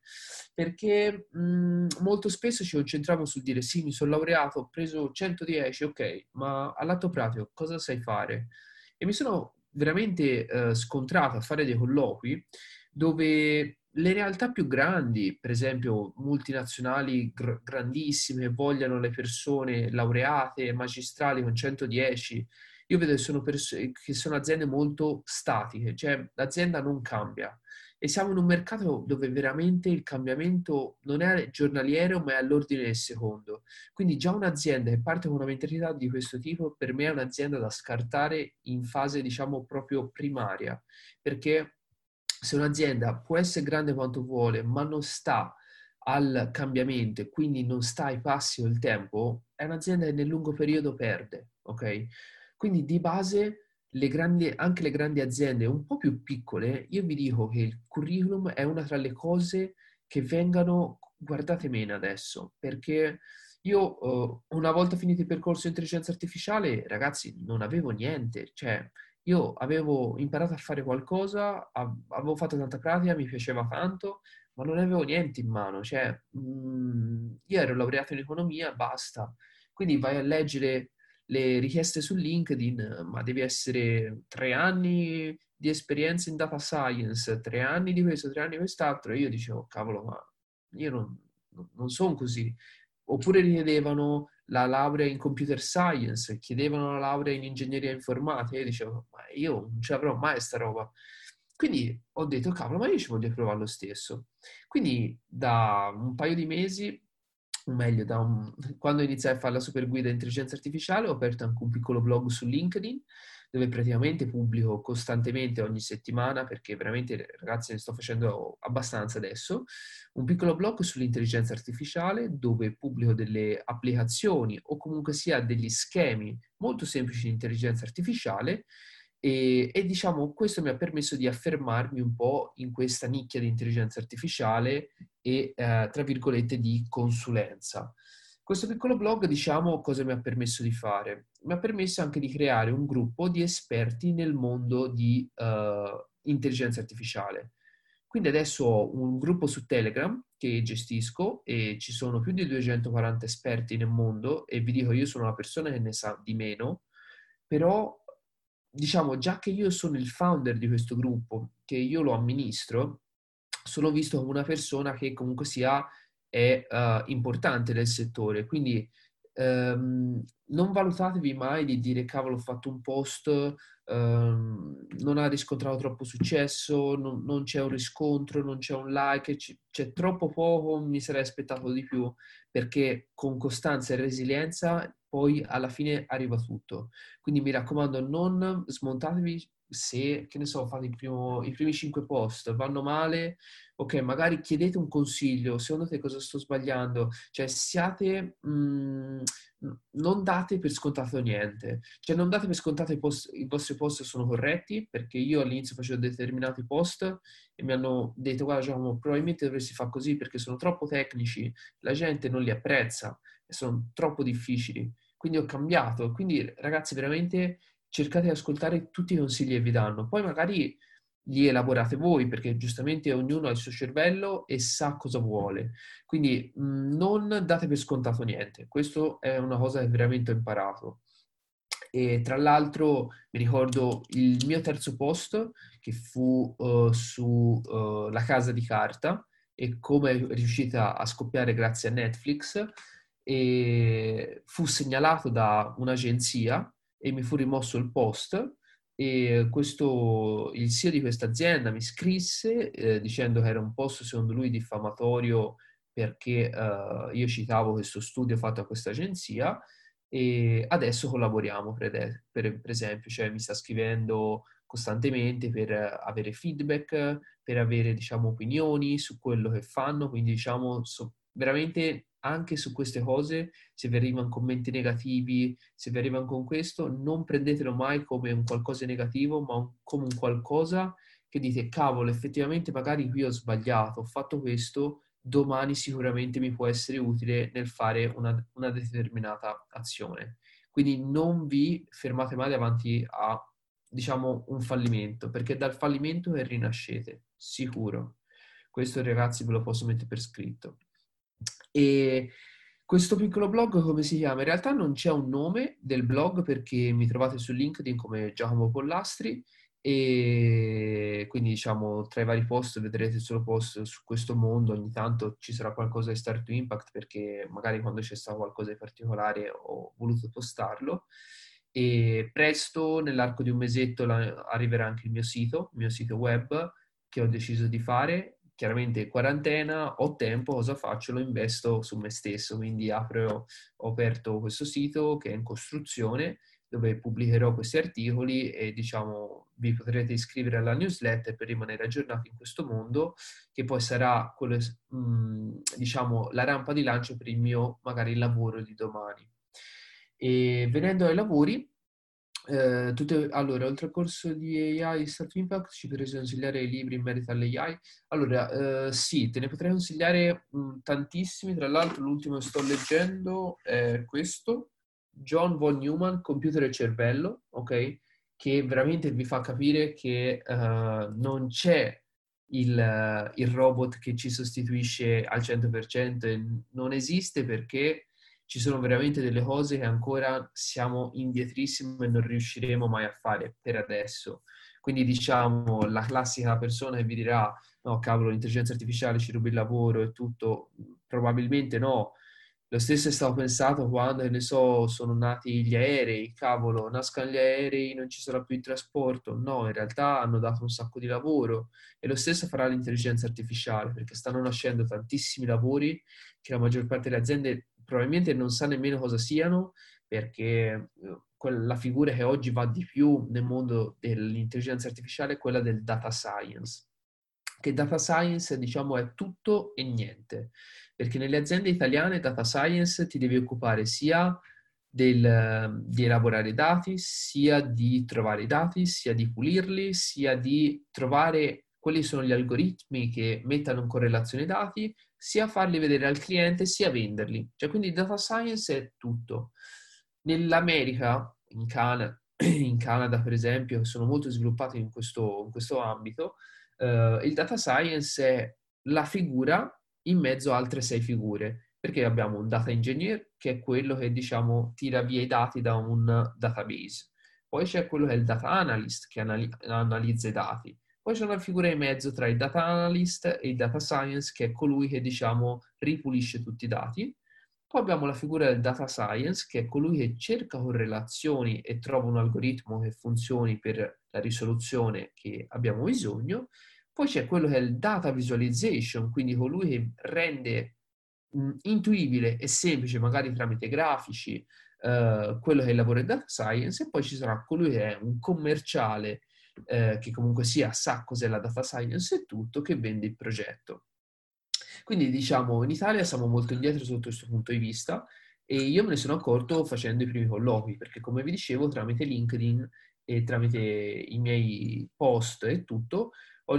A: Perché mh, molto spesso ci concentriamo sul dire sì, mi sono laureato, ho preso 110, ok, ma all'atto pratico cosa sai fare? E mi sono veramente eh, scontrato a fare dei colloqui dove le realtà più grandi, per esempio multinazionali gr- grandissime, vogliono le persone laureate, magistrali con 110, io vedo che sono, pers- che sono aziende molto statiche, cioè l'azienda non cambia. E siamo in un mercato dove veramente il cambiamento non è giornaliero, ma è all'ordine del secondo. Quindi già un'azienda che parte con una mentalità di questo tipo, per me è un'azienda da scartare in fase, diciamo, proprio primaria. Perché se un'azienda può essere grande quanto vuole, ma non sta al cambiamento e quindi non sta ai passi del tempo, è un'azienda che nel lungo periodo perde, ok? Quindi di base le grandi, anche le grandi aziende un po' più piccole, io vi dico che il curriculum è una tra le cose che vengano guardate meno adesso, perché io uh, una volta finito il percorso di intelligenza artificiale, ragazzi, non avevo niente, cioè io avevo imparato a fare qualcosa, avevo fatto tanta pratica, mi piaceva tanto, ma non avevo niente in mano, cioè mh, mm, io ero laureato in economia, basta. Quindi vai a leggere le richieste su LinkedIn, ma devi essere tre anni di esperienza in data science, tre anni di questo, tre anni di quest'altro, e io dicevo, cavolo, ma io non, non sono così. Oppure richiedevano la laurea in computer science, chiedevano la laurea in ingegneria informatica, e io dicevo, ma io non ce l'avrò mai sta roba. Quindi ho detto, cavolo, ma io ci voglio provare lo stesso. Quindi da un paio di mesi meglio, un, quando iniziai a fare la super guida intelligenza artificiale ho aperto anche un piccolo blog su LinkedIn dove praticamente pubblico costantemente ogni settimana, perché veramente ragazzi ne sto facendo abbastanza adesso, un piccolo blog sull'intelligenza artificiale dove pubblico delle applicazioni o comunque sia degli schemi molto semplici di intelligenza artificiale e, e, diciamo questo mi ha permesso di affermarmi un po' in questa nicchia di intelligenza artificiale e eh, tra virgolette di consulenza. Questo piccolo blog, diciamo, cosa mi ha permesso di fare? Mi ha permesso anche di creare un gruppo di esperti nel mondo di uh, intelligenza artificiale. Quindi adesso ho un gruppo su Telegram che gestisco e ci sono più di 240 esperti nel mondo e vi dico io sono una persona che ne sa di meno, però diciamo già che io sono il founder di questo gruppo, che io lo amministro, sono visto come una persona che comunque sia è uh, importante nel settore, quindi um, non valutatevi mai di dire cavolo ho fatto un post Ehm, non ha riscontrato troppo successo, non, non, c'è un riscontro, non c'è un like, c- c'è troppo poco, mi sarei aspettato di più, perché con costanza e resilienza poi alla fine arriva tutto. Quindi mi raccomando, non smontatevi se, che ne so, fate il primo, i primi cinque post, vanno male, ok, magari chiedete un consiglio, secondo te cosa sto sbagliando? Cioè siate, mh, mm, non date per scontato niente, cioè non date per scontato i, post, i vostri post sono corretti, perché io all'inizio facevo determinati post e mi hanno detto, guarda Giacomo, probabilmente dovresti fare così perché sono troppo tecnici, la gente non li apprezza sono troppo difficili. Quindi ho cambiato, quindi ragazzi veramente cercate di ascoltare tutti i consigli che vi danno. Poi magari li elaborate voi, perché giustamente ognuno ha il suo cervello e sa cosa vuole. Quindi mm, non date per scontato niente. Questo è una cosa che veramente ho imparato. E tra l'altro mi ricordo il mio terzo post che fu uh, sulla uh, casa di carta e come è riuscita a scoppiare grazie a Netflix e fu segnalato da un'agenzia e mi fu rimosso il post e questo, il CEO di questa azienda mi scrisse eh, dicendo che era un post secondo lui diffamatorio perché eh, io citavo questo studio fatto a questa agenzia e adesso collaboriamo per, per, per esempio, cioè mi sta scrivendo costantemente per avere feedback, per avere diciamo opinioni su quello che fanno, quindi diciamo so, veramente anche su queste cose, se vi arrivano commenti negativi, se vi arrivano con questo, non prendetelo mai come un qualcosa negativo, ma un, come un qualcosa che dite, cavolo, effettivamente magari qui ho sbagliato, ho fatto questo, domani sicuramente mi può essere utile nel fare una, una determinata azione. Quindi non vi fermate mai davanti a, diciamo, un fallimento, perché dal fallimento rinascete, sicuro. Questo ragazzi ve lo posso mettere per scritto. E questo piccolo blog come si chiama? In realtà non c'è un nome del blog perché mi trovate su LinkedIn come Giacomo Pollastri e quindi diciamo tra i vari post vedrete solo post su questo mondo, ogni tanto ci sarà qualcosa di Start to Impact perché magari quando c'è stato qualcosa di particolare ho voluto postarlo. E presto nell'arco di un mesetto arriverà anche il mio sito, il mio sito web che ho deciso di fare chiaramente quarantena, ho tempo, cosa faccio? Lo investo su me stesso, quindi apro, ho aperto questo sito che è in costruzione dove pubblicherò questi articoli e diciamo vi potrete iscrivere alla newsletter per rimanere aggiornati in questo mondo che poi sarà quello, mh, diciamo la rampa di lancio per il mio magari lavoro di domani. E venendo ai lavori, eh, tutte, allora, oltre al corso di AI Start Impact, ci potresti consigliare i libri in merito all'AI? Allora, eh, sì, te ne potrei consigliare mh, tantissimi. Tra l'altro, l'ultimo che sto leggendo è questo, John Von Neumann, Computer e Cervello, ok? Che veramente vi fa capire che uh, non c'è il, il robot che ci sostituisce al 100%, non esiste perché ci sono veramente delle cose che ancora siamo indietrissimo e non riusciremo mai a fare per adesso. Quindi diciamo la classica persona che vi dirà no cavolo l'intelligenza artificiale ci ruba il lavoro e tutto, probabilmente no. Lo stesso è stato pensato quando, ne so, sono nati gli aerei, cavolo, nascano gli aerei, non ci sarà più il trasporto. No, in realtà hanno dato un sacco di lavoro e lo stesso farà l'intelligenza artificiale perché stanno nascendo tantissimi lavori che la maggior parte delle aziende probabilmente non sa nemmeno cosa siano perché eh, la figura che oggi va di più nel mondo dell'intelligenza artificiale è quella del data science, che data science diciamo è tutto e niente, perché nelle aziende italiane data science ti devi occupare sia del, di elaborare dati, sia di trovare i dati, sia di pulirli, sia di trovare quali sono gli algoritmi che mettano in correlazione i dati, sia farli vedere al cliente, sia venderli. Cioè, quindi data science è tutto. Nell'America, in, Cana- in Canada per esempio, sono molto sviluppati in questo, in questo ambito, Uh, il data science è la figura in mezzo a altre sei figure, perché abbiamo un data engineer che è quello che diciamo tira via i dati da un database, poi c'è quello che è il data analyst che anali- analizza i dati, poi c'è una figura in mezzo tra il data analyst e il data science che è colui che diciamo ripulisce tutti i dati, poi abbiamo la figura del data science, che è colui che cerca correlazioni e trova un algoritmo che funzioni per la risoluzione che abbiamo bisogno. Poi c'è quello che è il data visualization, quindi colui che rende mh, intuibile e semplice, magari tramite grafici, eh, quello che è il lavoro del data science. E poi ci sarà colui che è un commerciale, eh, che comunque sia sa cos'è la data science e tutto, che vende il progetto. Quindi diciamo in Italia siamo molto indietro sotto questo punto di vista e io me ne sono accorto facendo i primi colloqui perché come vi dicevo tramite LinkedIn e tramite i miei post e tutto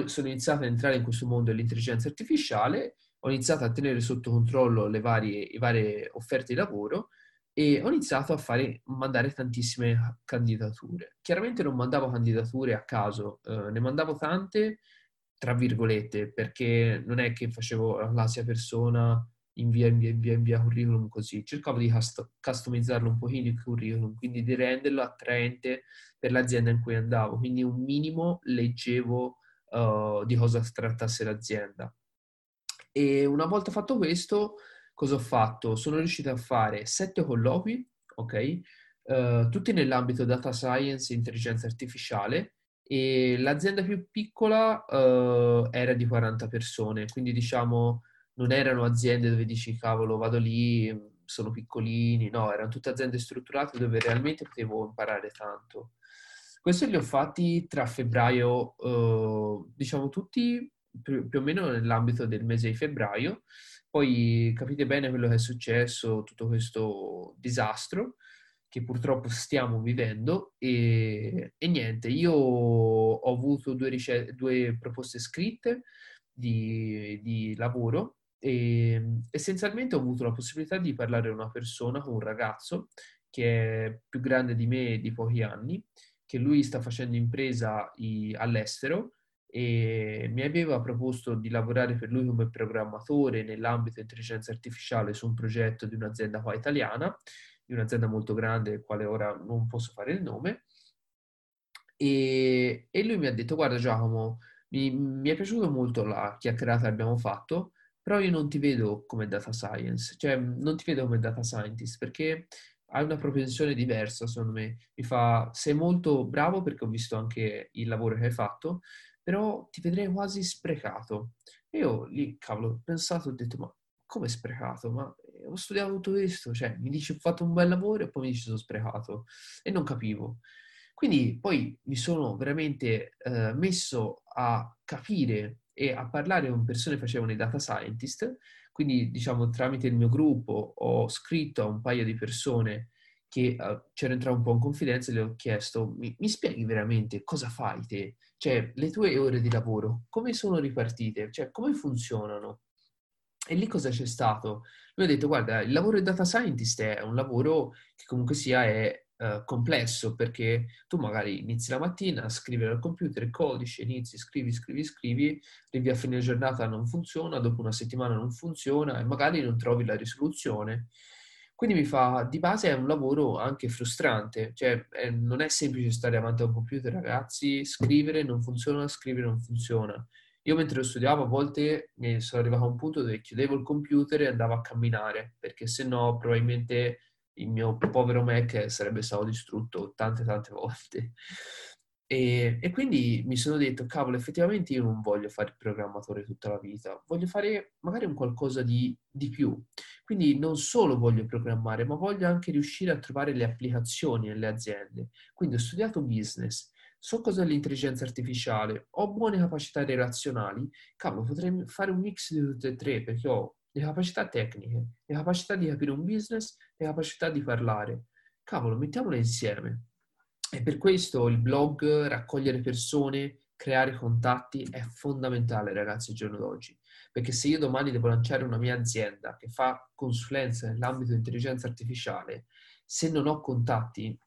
A: sono iniziato ad entrare in questo mondo dell'intelligenza artificiale, ho iniziato a tenere sotto controllo le varie, le varie offerte di lavoro e ho iniziato a fare, mandare tantissime candidature. Chiaramente non mandavo candidature a caso, eh, ne mandavo tante tra virgolette, perché non è che facevo la persona invia, invia, invia, invia curriculum così. Cercavo di cust- customizzarlo un pochino il curriculum, quindi di renderlo attraente per l'azienda in cui andavo. Quindi un minimo leggevo uh, di cosa trattasse l'azienda. E una volta fatto questo, cosa ho fatto? Sono riuscito a fare sette colloqui, ok? Uh, tutti nell'ambito data science e intelligenza artificiale, e l'azienda più piccola uh, era di 40 persone, quindi diciamo non erano aziende dove dici cavolo vado lì, sono piccolini, no, erano tutte aziende strutturate dove realmente potevo imparare tanto. Questo li ho fatti tra febbraio, uh, diciamo tutti più, più o meno nell'ambito del mese di febbraio, poi capite bene quello che è successo, tutto questo disastro, che purtroppo stiamo vivendo e, e niente, io ho avuto due, rice- due proposte scritte di, di lavoro e essenzialmente ho avuto la possibilità di parlare a una persona, con un ragazzo che è più grande di me di pochi anni, che lui sta facendo impresa all'estero e mi aveva proposto di lavorare per lui come programmatore nell'ambito intelligenza artificiale su un progetto di un'azienda qua italiana di un'azienda molto grande, quale ora non posso fare il nome, e, e lui mi ha detto, guarda Giacomo, mi, mi, è piaciuto molto la chiacchierata che abbiamo fatto, però io non ti vedo come data science, cioè non ti vedo come data scientist, perché hai una propensione diversa, secondo me. Mi fa, sei molto bravo perché ho visto anche il lavoro che hai fatto, però ti vedrei quasi sprecato. E io lì, cavolo, ho pensato, ho detto, ma come sprecato? Ma ho studiato tutto questo, cioè mi dici ho fatto un bel lavoro e poi mi dici sono sprecato e non capivo. Quindi poi mi sono veramente eh, messo a capire e a parlare con persone che facevano i data scientist, quindi diciamo tramite il mio gruppo ho scritto a un paio di persone che uh, c'ero entrato un po' in confidenza e le ho chiesto mi, mi, spieghi veramente cosa fai te? Cioè le tue ore di lavoro, come sono ripartite? Cioè come funzionano? E lì cosa c'è stato? Lui ha detto, guarda, il lavoro di data scientist è un lavoro che comunque sia è uh, complesso perché tu magari inizi la mattina a scrivere al computer codice, inizi, scrivi, scrivi, scrivi, arrivi a fine giornata non funziona, dopo una settimana non funziona e magari non trovi la risoluzione. Quindi mi fa, di base è un lavoro anche frustrante, cioè è, non è semplice stare davanti a un computer, ragazzi, scrivere non funziona, scrivere non funziona. Io mentre lo studiavo a volte sono arrivato a un punto dove chiudevo il computer e andavo a camminare, perché se no probabilmente il mio povero Mac sarebbe stato distrutto tante tante volte. E, e, quindi mi sono detto, cavolo, effettivamente io non voglio fare il programmatore tutta la vita, voglio fare magari un qualcosa di, di più. Quindi non solo voglio programmare, ma voglio anche riuscire a trovare le applicazioni nelle aziende. Quindi ho studiato business, so cos'è l'intelligenza artificiale, ho buone capacità relazionali, cavolo, potrei fare un mix di tutte e tre perché ho le capacità tecniche, le capacità di capire un business, le capacità di parlare. Cavolo, mettiamole insieme. E per questo il blog, raccogliere persone, creare contatti è fondamentale, ragazzi, al giorno d'oggi. Perché se io domani devo lanciare una mia azienda che fa consulenza nell'ambito di intelligenza artificiale, se non ho contatti,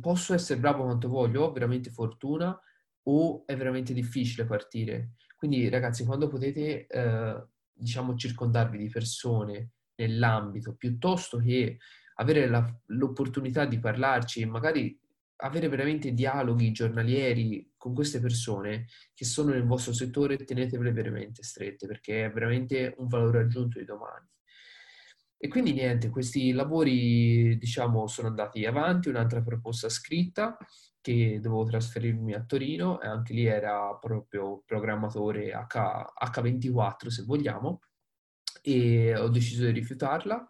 A: posso essere bravo quanto voglio, ho veramente fortuna, o è veramente difficile partire. Quindi ragazzi, quando potete, eh, diciamo, circondarvi di persone nell'ambito, piuttosto che avere la, l'opportunità di parlarci e magari avere veramente dialoghi giornalieri con queste persone che sono nel vostro settore, tenetevele veramente strette perché è veramente un valore aggiunto di domani. E quindi niente, questi lavori diciamo sono andati avanti, un'altra proposta scritta che dovevo trasferirmi a Torino e anche lì era proprio programmatore H, H24 se vogliamo e ho deciso di rifiutarla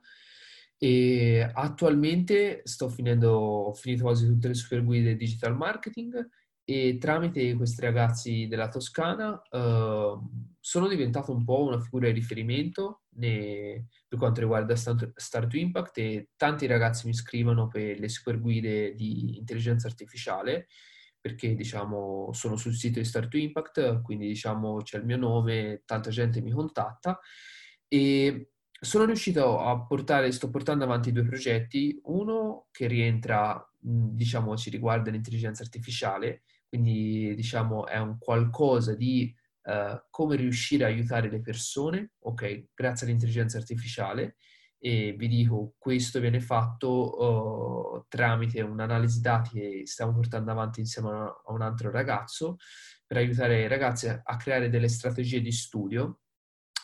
A: e attualmente sto finendo, ho finito quasi tutte le super guide digital marketing e tramite questi ragazzi della Toscana uh, sono diventato un po' una figura di riferimento ne, per quanto riguarda Start to Impact e tanti ragazzi mi scrivono per le super guide di intelligenza artificiale perché diciamo sono sul sito di Start to Impact, quindi diciamo c'è il mio nome, tanta gente mi contatta e sono riuscito a portare, sto portando avanti due progetti, uno che rientra, diciamo, ci riguarda l'intelligenza artificiale, quindi diciamo è un qualcosa di uh, come riuscire a aiutare le persone, ok, grazie all'intelligenza artificiale. E vi dico questo viene fatto uh, tramite un'analisi dati che stiamo portando avanti insieme a, un altro ragazzo per aiutare i ragazzi a creare delle strategie di studio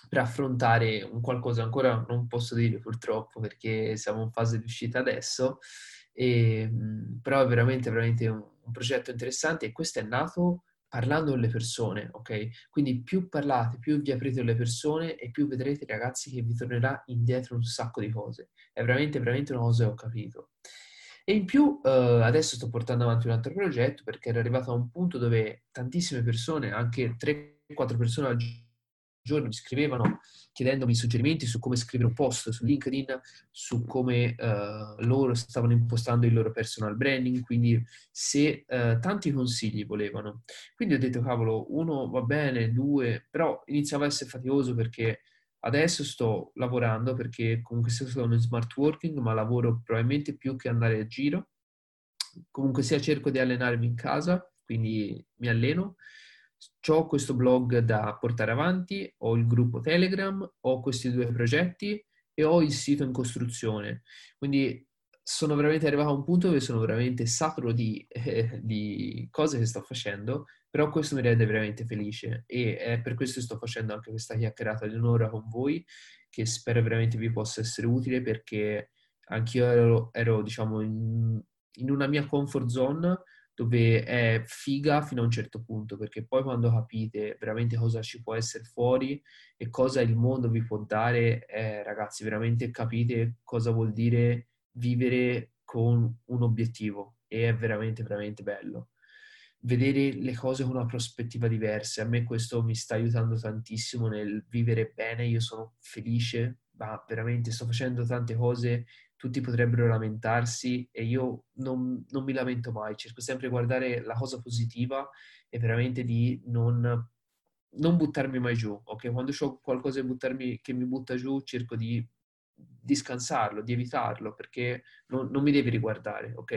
A: per affrontare un qualcosa ancora non posso dire purtroppo perché siamo in fase di uscita adesso, e, però è veramente, veramente un, un progetto interessante e questo è nato parlando con le persone, ok? Quindi più parlate, più vi aprite alle persone e più vedrete ragazzi che vi tornerà indietro un sacco di cose. È veramente, veramente una cosa che ho capito. E in più uh, adesso sto portando avanti un altro progetto perché ero arrivato a un punto dove tantissime persone, anche 3-4 persone al giorno, giorno mi scrivevano chiedendomi suggerimenti su come scrivere un post su LinkedIn, su come uh, loro stavano impostando il loro personal branding, quindi se uh, tanti consigli volevano. Quindi ho detto, cavolo, uno va bene, due, però iniziava a essere faticoso perché adesso sto lavorando perché comunque sono in smart working, ma lavoro probabilmente più che andare a giro. Comunque sia cerco di allenarmi in casa, quindi mi alleno ho questo blog da portare avanti, ho il gruppo Telegram, ho questi due progetti e ho il sito in costruzione. Quindi sono veramente arrivato a un punto dove sono veramente saturo di, eh, di, cose che sto facendo, però questo mi rende veramente felice e è per questo che sto facendo anche questa chiacchierata di un'ora con voi, che spero veramente vi possa essere utile perché anch'io ero, ero diciamo, in, in una mia comfort zone dove è figa fino a un certo punto, perché poi quando capite veramente cosa ci può essere fuori e cosa il mondo vi può dare, eh, ragazzi, veramente capite cosa vuol dire vivere con un obiettivo e è veramente, veramente bello. Vedere le cose con una prospettiva diversa, a me questo mi sta aiutando tantissimo nel vivere bene, io sono felice, ma veramente sto facendo tante cose tutti potrebbero lamentarsi e io non, non, mi lamento mai, cerco sempre di guardare la cosa positiva e veramente di non, non buttarmi mai giù, ok? Quando ho qualcosa buttarmi, che mi butta giù cerco di, di scansarlo, di evitarlo perché non, non, mi deve riguardare, ok?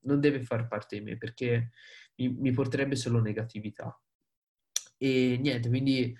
A: Non deve far parte di me perché mi, mi porterebbe solo negatività. E niente, quindi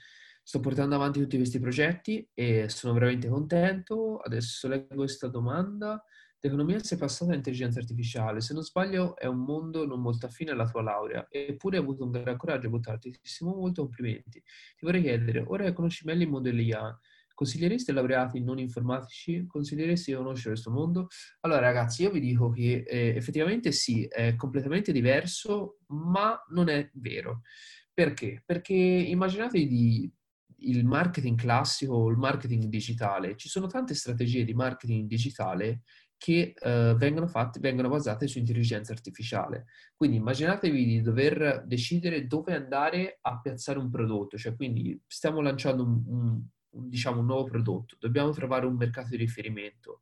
A: sto portando avanti tutti questi progetti e sono veramente contento. Adesso leggo questa domanda. L'economia si è passata all'intelligenza artificiale. Se non sbaglio è un mondo non molto affine alla tua laurea, eppure hai avuto un gran coraggio a buttarti. Molto complimenti. Ti vorrei chiedere, ora che conosci meglio il mondo dell'IA, consiglieresti ai laureati non informatici? Consiglieresti di conoscere questo mondo? Allora ragazzi, io vi dico che eh, effettivamente sì, è completamente diverso, ma non è vero. Perché? Perché immaginatevi di il marketing classico o il marketing digitale, ci sono tante strategie di marketing digitale che uh, vengono fatte, vengono basate su intelligenza artificiale. Quindi immaginatevi di dover decidere dove andare a piazzare un prodotto, cioè quindi stiamo lanciando un, un, un, diciamo, un nuovo prodotto, dobbiamo trovare un mercato di riferimento.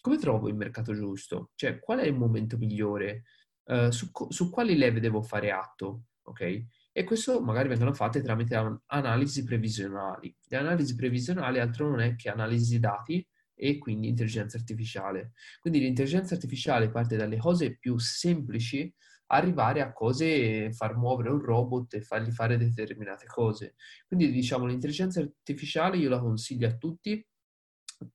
A: Come trovo il mercato giusto? Cioè, qual è il momento migliore? Uh, su, su quali leve devo fare atto? Ok? E questo magari vengono fatte tramite analisi previsionali. Le analisi previsionali altro non è che analisi dati e quindi intelligenza artificiale. Quindi l'intelligenza artificiale parte dalle cose più semplici arrivare a cose, far muovere un robot e fargli fare determinate cose. Quindi diciamo l'intelligenza artificiale io la consiglio a tutti,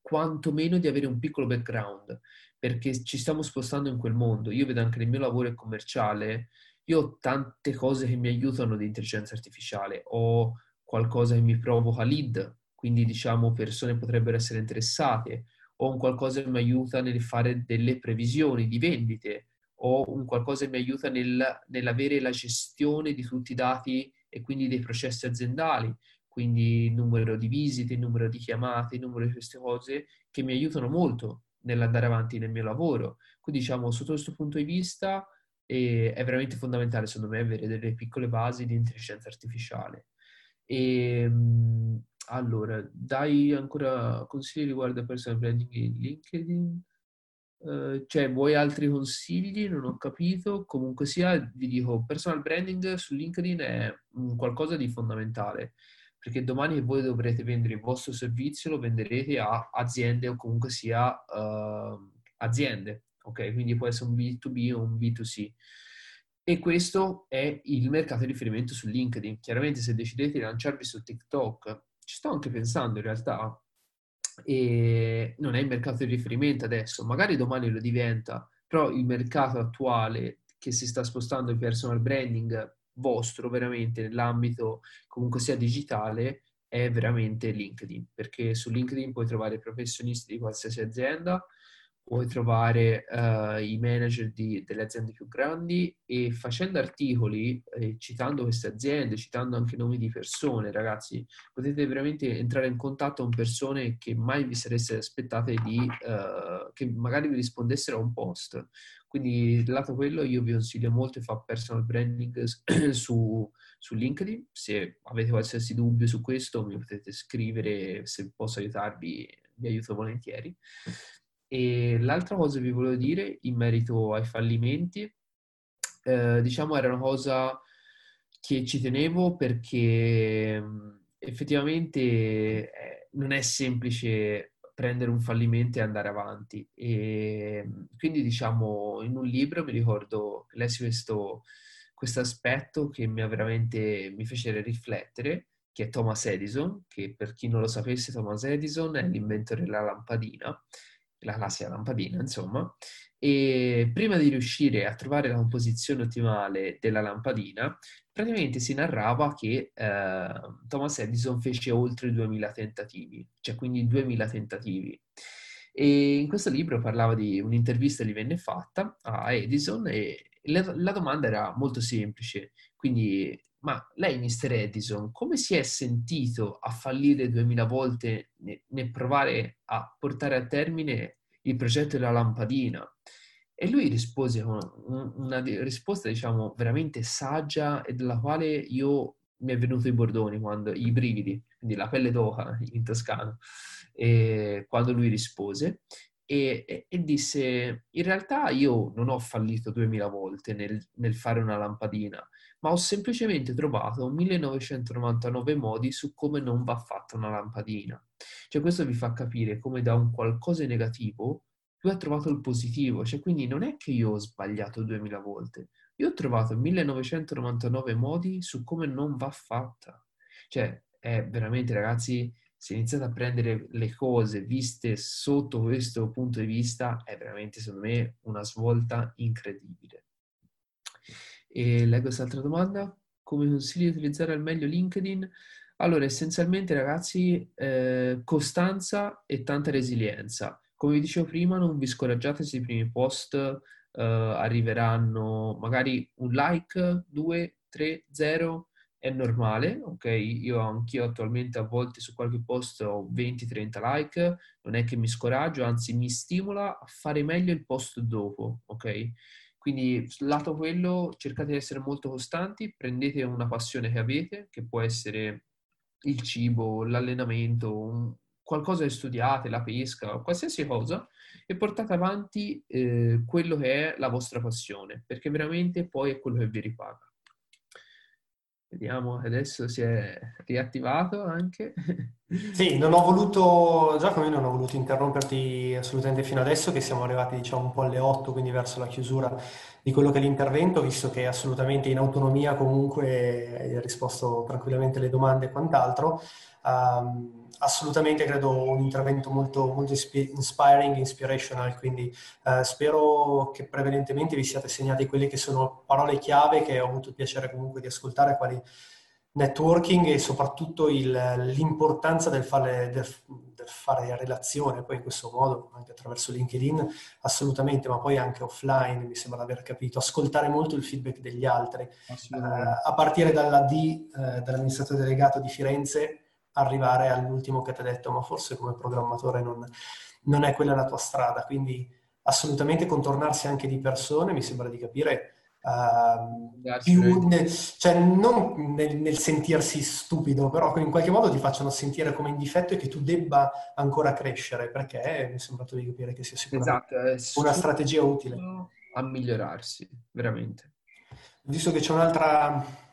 A: quantomeno di avere un piccolo background, perché ci stiamo spostando in quel mondo. Io vedo anche nel mio lavoro commerciale, io ho tante cose che mi aiutano di intelligenza artificiale, ho qualcosa che mi provoca lead, quindi diciamo persone potrebbero essere interessate, o un qualcosa che mi aiuta nel fare delle previsioni di vendite, o un qualcosa che mi aiuta nel, nell'avere la gestione di tutti i dati e quindi dei processi aziendali, quindi numero di visite, numero di chiamate, numero di queste cose che mi aiutano molto nell'andare avanti nel mio lavoro. Quindi diciamo, sotto questo punto di vista eh, è veramente fondamentale, secondo me, avere delle piccole basi di intelligenza artificiale. E, ehm, allora, dai ancora consigli riguardo personal branding in LinkedIn? Uh, cioè, vuoi altri consigli? Non ho capito. Comunque sia, vi dico, personal branding su LinkedIn è qualcosa di fondamentale, perché domani voi dovrete vendere il vostro servizio, lo venderete a aziende o comunque sia uh, aziende, ok? Quindi può essere un B2B o un B2C. E questo è il mercato di riferimento su LinkedIn. Chiaramente se decidete di lanciarvi su TikTok, ci sto anche pensando in realtà, e non è il mercato di riferimento adesso, magari domani lo diventa, però il mercato attuale che si sta spostando in personal branding vostro veramente nell'ambito comunque sia digitale è veramente LinkedIn, perché su LinkedIn puoi trovare professionisti di qualsiasi azienda, puoi trovare uh, i manager di, delle aziende più grandi e facendo articoli, eh, citando queste aziende, citando anche nomi di persone, ragazzi, potete veramente entrare in contatto con persone che mai vi sareste aspettate di, uh, che magari vi rispondessero a un post. Quindi, lato quello, io vi consiglio molto di fare personal branding su, su LinkedIn. Se avete qualsiasi dubbio su questo, mi potete scrivere, se posso aiutarvi, vi aiuto volentieri. E l'altra cosa che vi volevo dire in merito ai fallimenti, eh, diciamo era una cosa che ci tenevo perché effettivamente eh, non è semplice prendere un fallimento e andare avanti. E quindi diciamo in un libro mi ricordo che lessi questo aspetto che mi ha veramente mi fece riflettere, che è Thomas Edison, che per chi non lo sapesse Thomas Edison è l'inventore della lampadina la classica lampadina, insomma, e prima di riuscire a trovare la composizione ottimale della lampadina, praticamente si narrava che eh, Thomas Edison fece oltre 2000 tentativi, cioè quindi 2000 tentativi. E in questo libro parlava di un'intervista che gli venne fatta a Edison e la, la domanda era molto semplice, quindi ma lei, Mr. Edison, come si è sentito a fallire duemila volte nel provare a portare a termine il progetto della lampadina? E lui rispose con una risposta, diciamo, veramente saggia e della quale io mi è venuto i bordoni, quando, i brividi, quindi la pelle d'oca in toscano, e quando lui rispose e, e, e, disse, in realtà io non ho fallito duemila volte nel, nel fare una lampadina, ma ho semplicemente trovato 1999 modi su come non va fatta una lampadina. Cioè questo vi fa capire come da un qualcosa negativo lui ha trovato il positivo, cioè quindi non è che io ho sbagliato 2000 volte, io ho trovato 1999 modi su come non va fatta. Cioè è veramente ragazzi, se iniziate a prendere le cose viste sotto questo punto di vista, è veramente secondo me una svolta incredibile. E leggo quest'altra domanda. Come consigli di utilizzare al meglio LinkedIn? Allora, essenzialmente ragazzi, eh, costanza e tanta resilienza. Come vi dicevo prima, non vi scoraggiate se i primi post eh, arriveranno magari un like, due, tre, zero, è normale, ok? Io anch'io attualmente a volte su qualche post ho 20-30 like, non è che mi scoraggio, anzi mi stimola a fare meglio il post dopo, ok? Quindi, lato quello, cercate di essere molto costanti, prendete una passione che avete, che può essere il cibo, l'allenamento, qualcosa che studiate, la pesca, qualsiasi cosa, e portate avanti eh, quello che è la vostra passione, perché veramente poi è quello che vi ripaga. Vediamo, adesso si è riattivato anche.
B: Sì, non ho voluto, Giacomo, io non ho voluto interromperti assolutamente fino adesso, che siamo arrivati diciamo un po' alle 8, quindi verso la chiusura di quello che è l'intervento, visto che assolutamente in autonomia comunque hai risposto tranquillamente alle domande e quant'altro. Um, assolutamente credo un intervento molto, molto inspiring, inspirational, quindi uh, spero che prevalentemente vi siate segnati quelle che sono parole chiave che ho avuto il piacere comunque di ascoltare, quali networking e soprattutto il, l'importanza del fare, del, del fare, relazione poi in questo modo, anche attraverso LinkedIn, assolutamente, ma poi anche offline, mi sembra di aver capito, ascoltare molto il feedback degli altri, uh, a partire dalla D, uh, dall'amministratore delegato di Firenze, arrivare all'ultimo che ti ha detto, ma forse come programmatore non, non è quella la tua strada, quindi assolutamente contornarsi anche di persone, mi sembra di capire Uh, più nel, cioè non nel, nel, sentirsi stupido, però in qualche modo ti facciano sentire come in difetto e che tu debba ancora crescere, perché mi è sembrato di capire che sia sicuramente esatto, una strategia utile.
A: A migliorarsi, veramente.
B: Visto che c'è un'altra...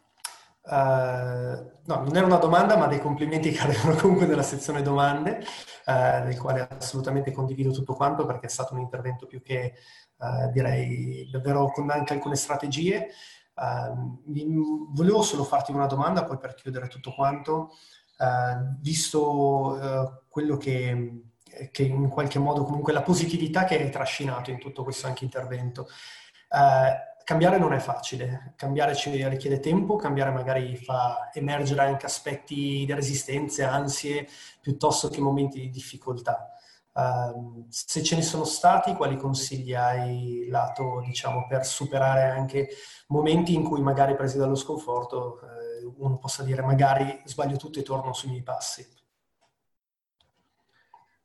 B: Uh, no, non era una domanda, ma dei complimenti che arrivano comunque nella sezione domande, uh, del quale assolutamente condivido tutto quanto perché è stato un intervento più che eh, direi davvero con anche alcune strategie. Uh, volevo solo farti una domanda poi per chiudere tutto quanto, uh, visto uh, quello che, che, in qualche modo comunque la positività che hai trascinato in tutto questo anche intervento. Cambiare non è facile, cambiare ci richiede tempo, cambiare magari fa emergere anche aspetti di resistenze, ansie, piuttosto che momenti di difficoltà. Uh, se ce ne sono stati, quali consigli hai lato, diciamo, per superare anche momenti in cui magari presi dallo sconforto eh, uno possa dire magari sbaglio tutto e torno sui miei passi?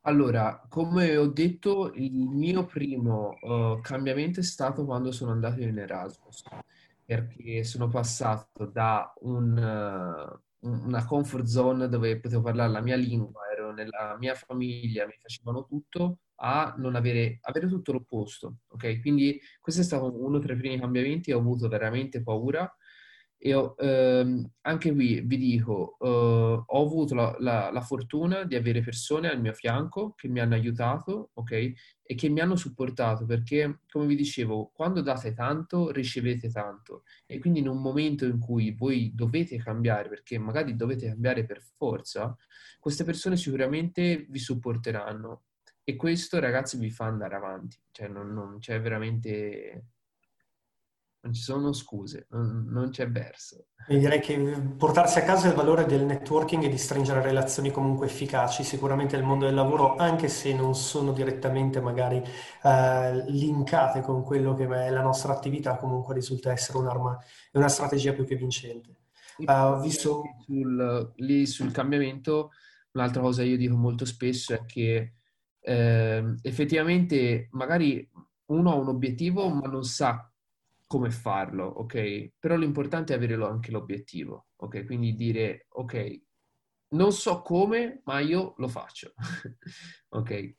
A: Allora, come ho detto, il mio primo uh, cambiamento è stato quando sono andato in Erasmus, perché sono passato da un, uh, una comfort zone dove potevo parlare la mia lingua nella mia famiglia mi facevano tutto, a non avere, avere tutto l'opposto, ok? Quindi questo è stato uno tra i primi cambiamenti, ho avuto veramente paura ho, ehm, anche qui vi dico, eh, ho avuto la, la, la, fortuna di avere persone al mio fianco che mi hanno aiutato, ok? E che mi hanno supportato perché, come vi dicevo, quando date tanto, ricevete tanto. E quindi in un momento in cui voi dovete cambiare, perché magari dovete cambiare per forza, queste persone sicuramente vi supporteranno. E questo, ragazzi, vi fa andare avanti. Cioè, non, non c'è veramente non ci sono scuse, non, non c'è verso.
B: E direi che portarsi a casa il valore del networking e di stringere relazioni comunque efficaci, sicuramente nel mondo del lavoro, anche se non sono direttamente magari eh, linkate con quello che è la nostra attività, comunque risulta essere un'arma e una strategia più che vincente.
A: Uh, visto... sul, lì sul cambiamento, un'altra cosa che io dico molto spesso è che eh, effettivamente magari uno ha un obiettivo ma non sa come farlo, ok? Però l'importante è avere anche l'obiettivo, ok? Quindi dire, ok, non so come, ma io lo faccio, ok?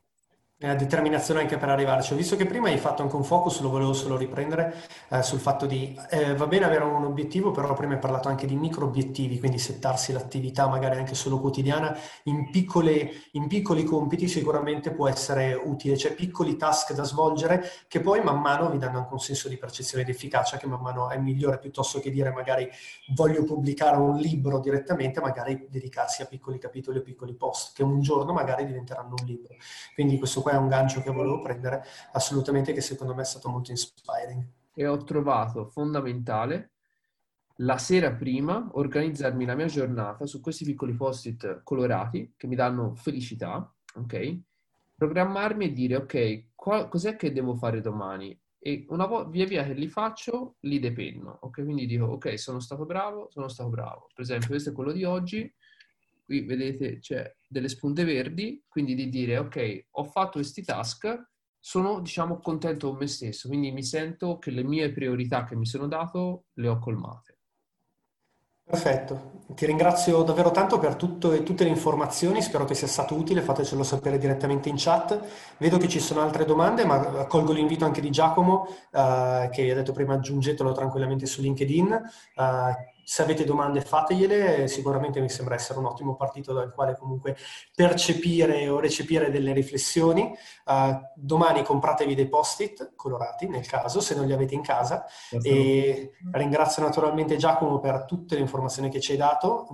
B: Eh, determinazione anche per arrivarci. Ho visto che prima hai fatto anche un focus, lo volevo solo riprendere, eh, sul fatto di, eh, va bene avere un obiettivo, però prima hai parlato anche di micro obiettivi, quindi settarsi l'attività magari anche solo quotidiana in, piccole, in piccoli compiti sicuramente può essere utile, cioè piccoli task da svolgere che poi man mano vi danno anche un senso di percezione di efficacia che man mano è migliore piuttosto che dire magari voglio pubblicare un libro direttamente, magari dedicarsi a piccoli capitoli o piccoli post che un giorno magari diventeranno un libro. Quindi questo qua è un gancio che volevo prendere, assolutamente che secondo me è stato molto inspiring.
A: E ho trovato fondamentale la sera prima organizzarmi la mia giornata su questi piccoli post-it colorati che mi danno felicità, ok? Programmarmi e dire, ok, qual- cos'è che devo fare domani? E una volta, via via che li faccio, li depenno, ok? Quindi dico, ok, sono stato bravo, sono stato bravo. Per esempio, questo è quello di oggi, qui vedete c'è delle spunte verdi, quindi di dire ok, ho fatto questi task, sono diciamo contento con me stesso, quindi mi sento che le mie priorità che mi sono dato le ho colmate.
B: Perfetto, ti ringrazio davvero tanto per tutto, tutte le informazioni, spero che sia stato utile, fatecelo sapere direttamente in chat. Vedo che ci sono altre domande, ma accolgo l'invito anche di Giacomo, uh, che ha detto prima aggiungetelo tranquillamente su LinkedIn. Uh, se avete domande fategliele, sicuramente mi sembra essere un ottimo partito dal quale comunque percepire o recepire delle riflessioni. Uh, domani compratevi dei post-it colorati, nel caso, se non li avete in casa. E ringrazio naturalmente Giacomo per tutte le informazioni che ci hai dato.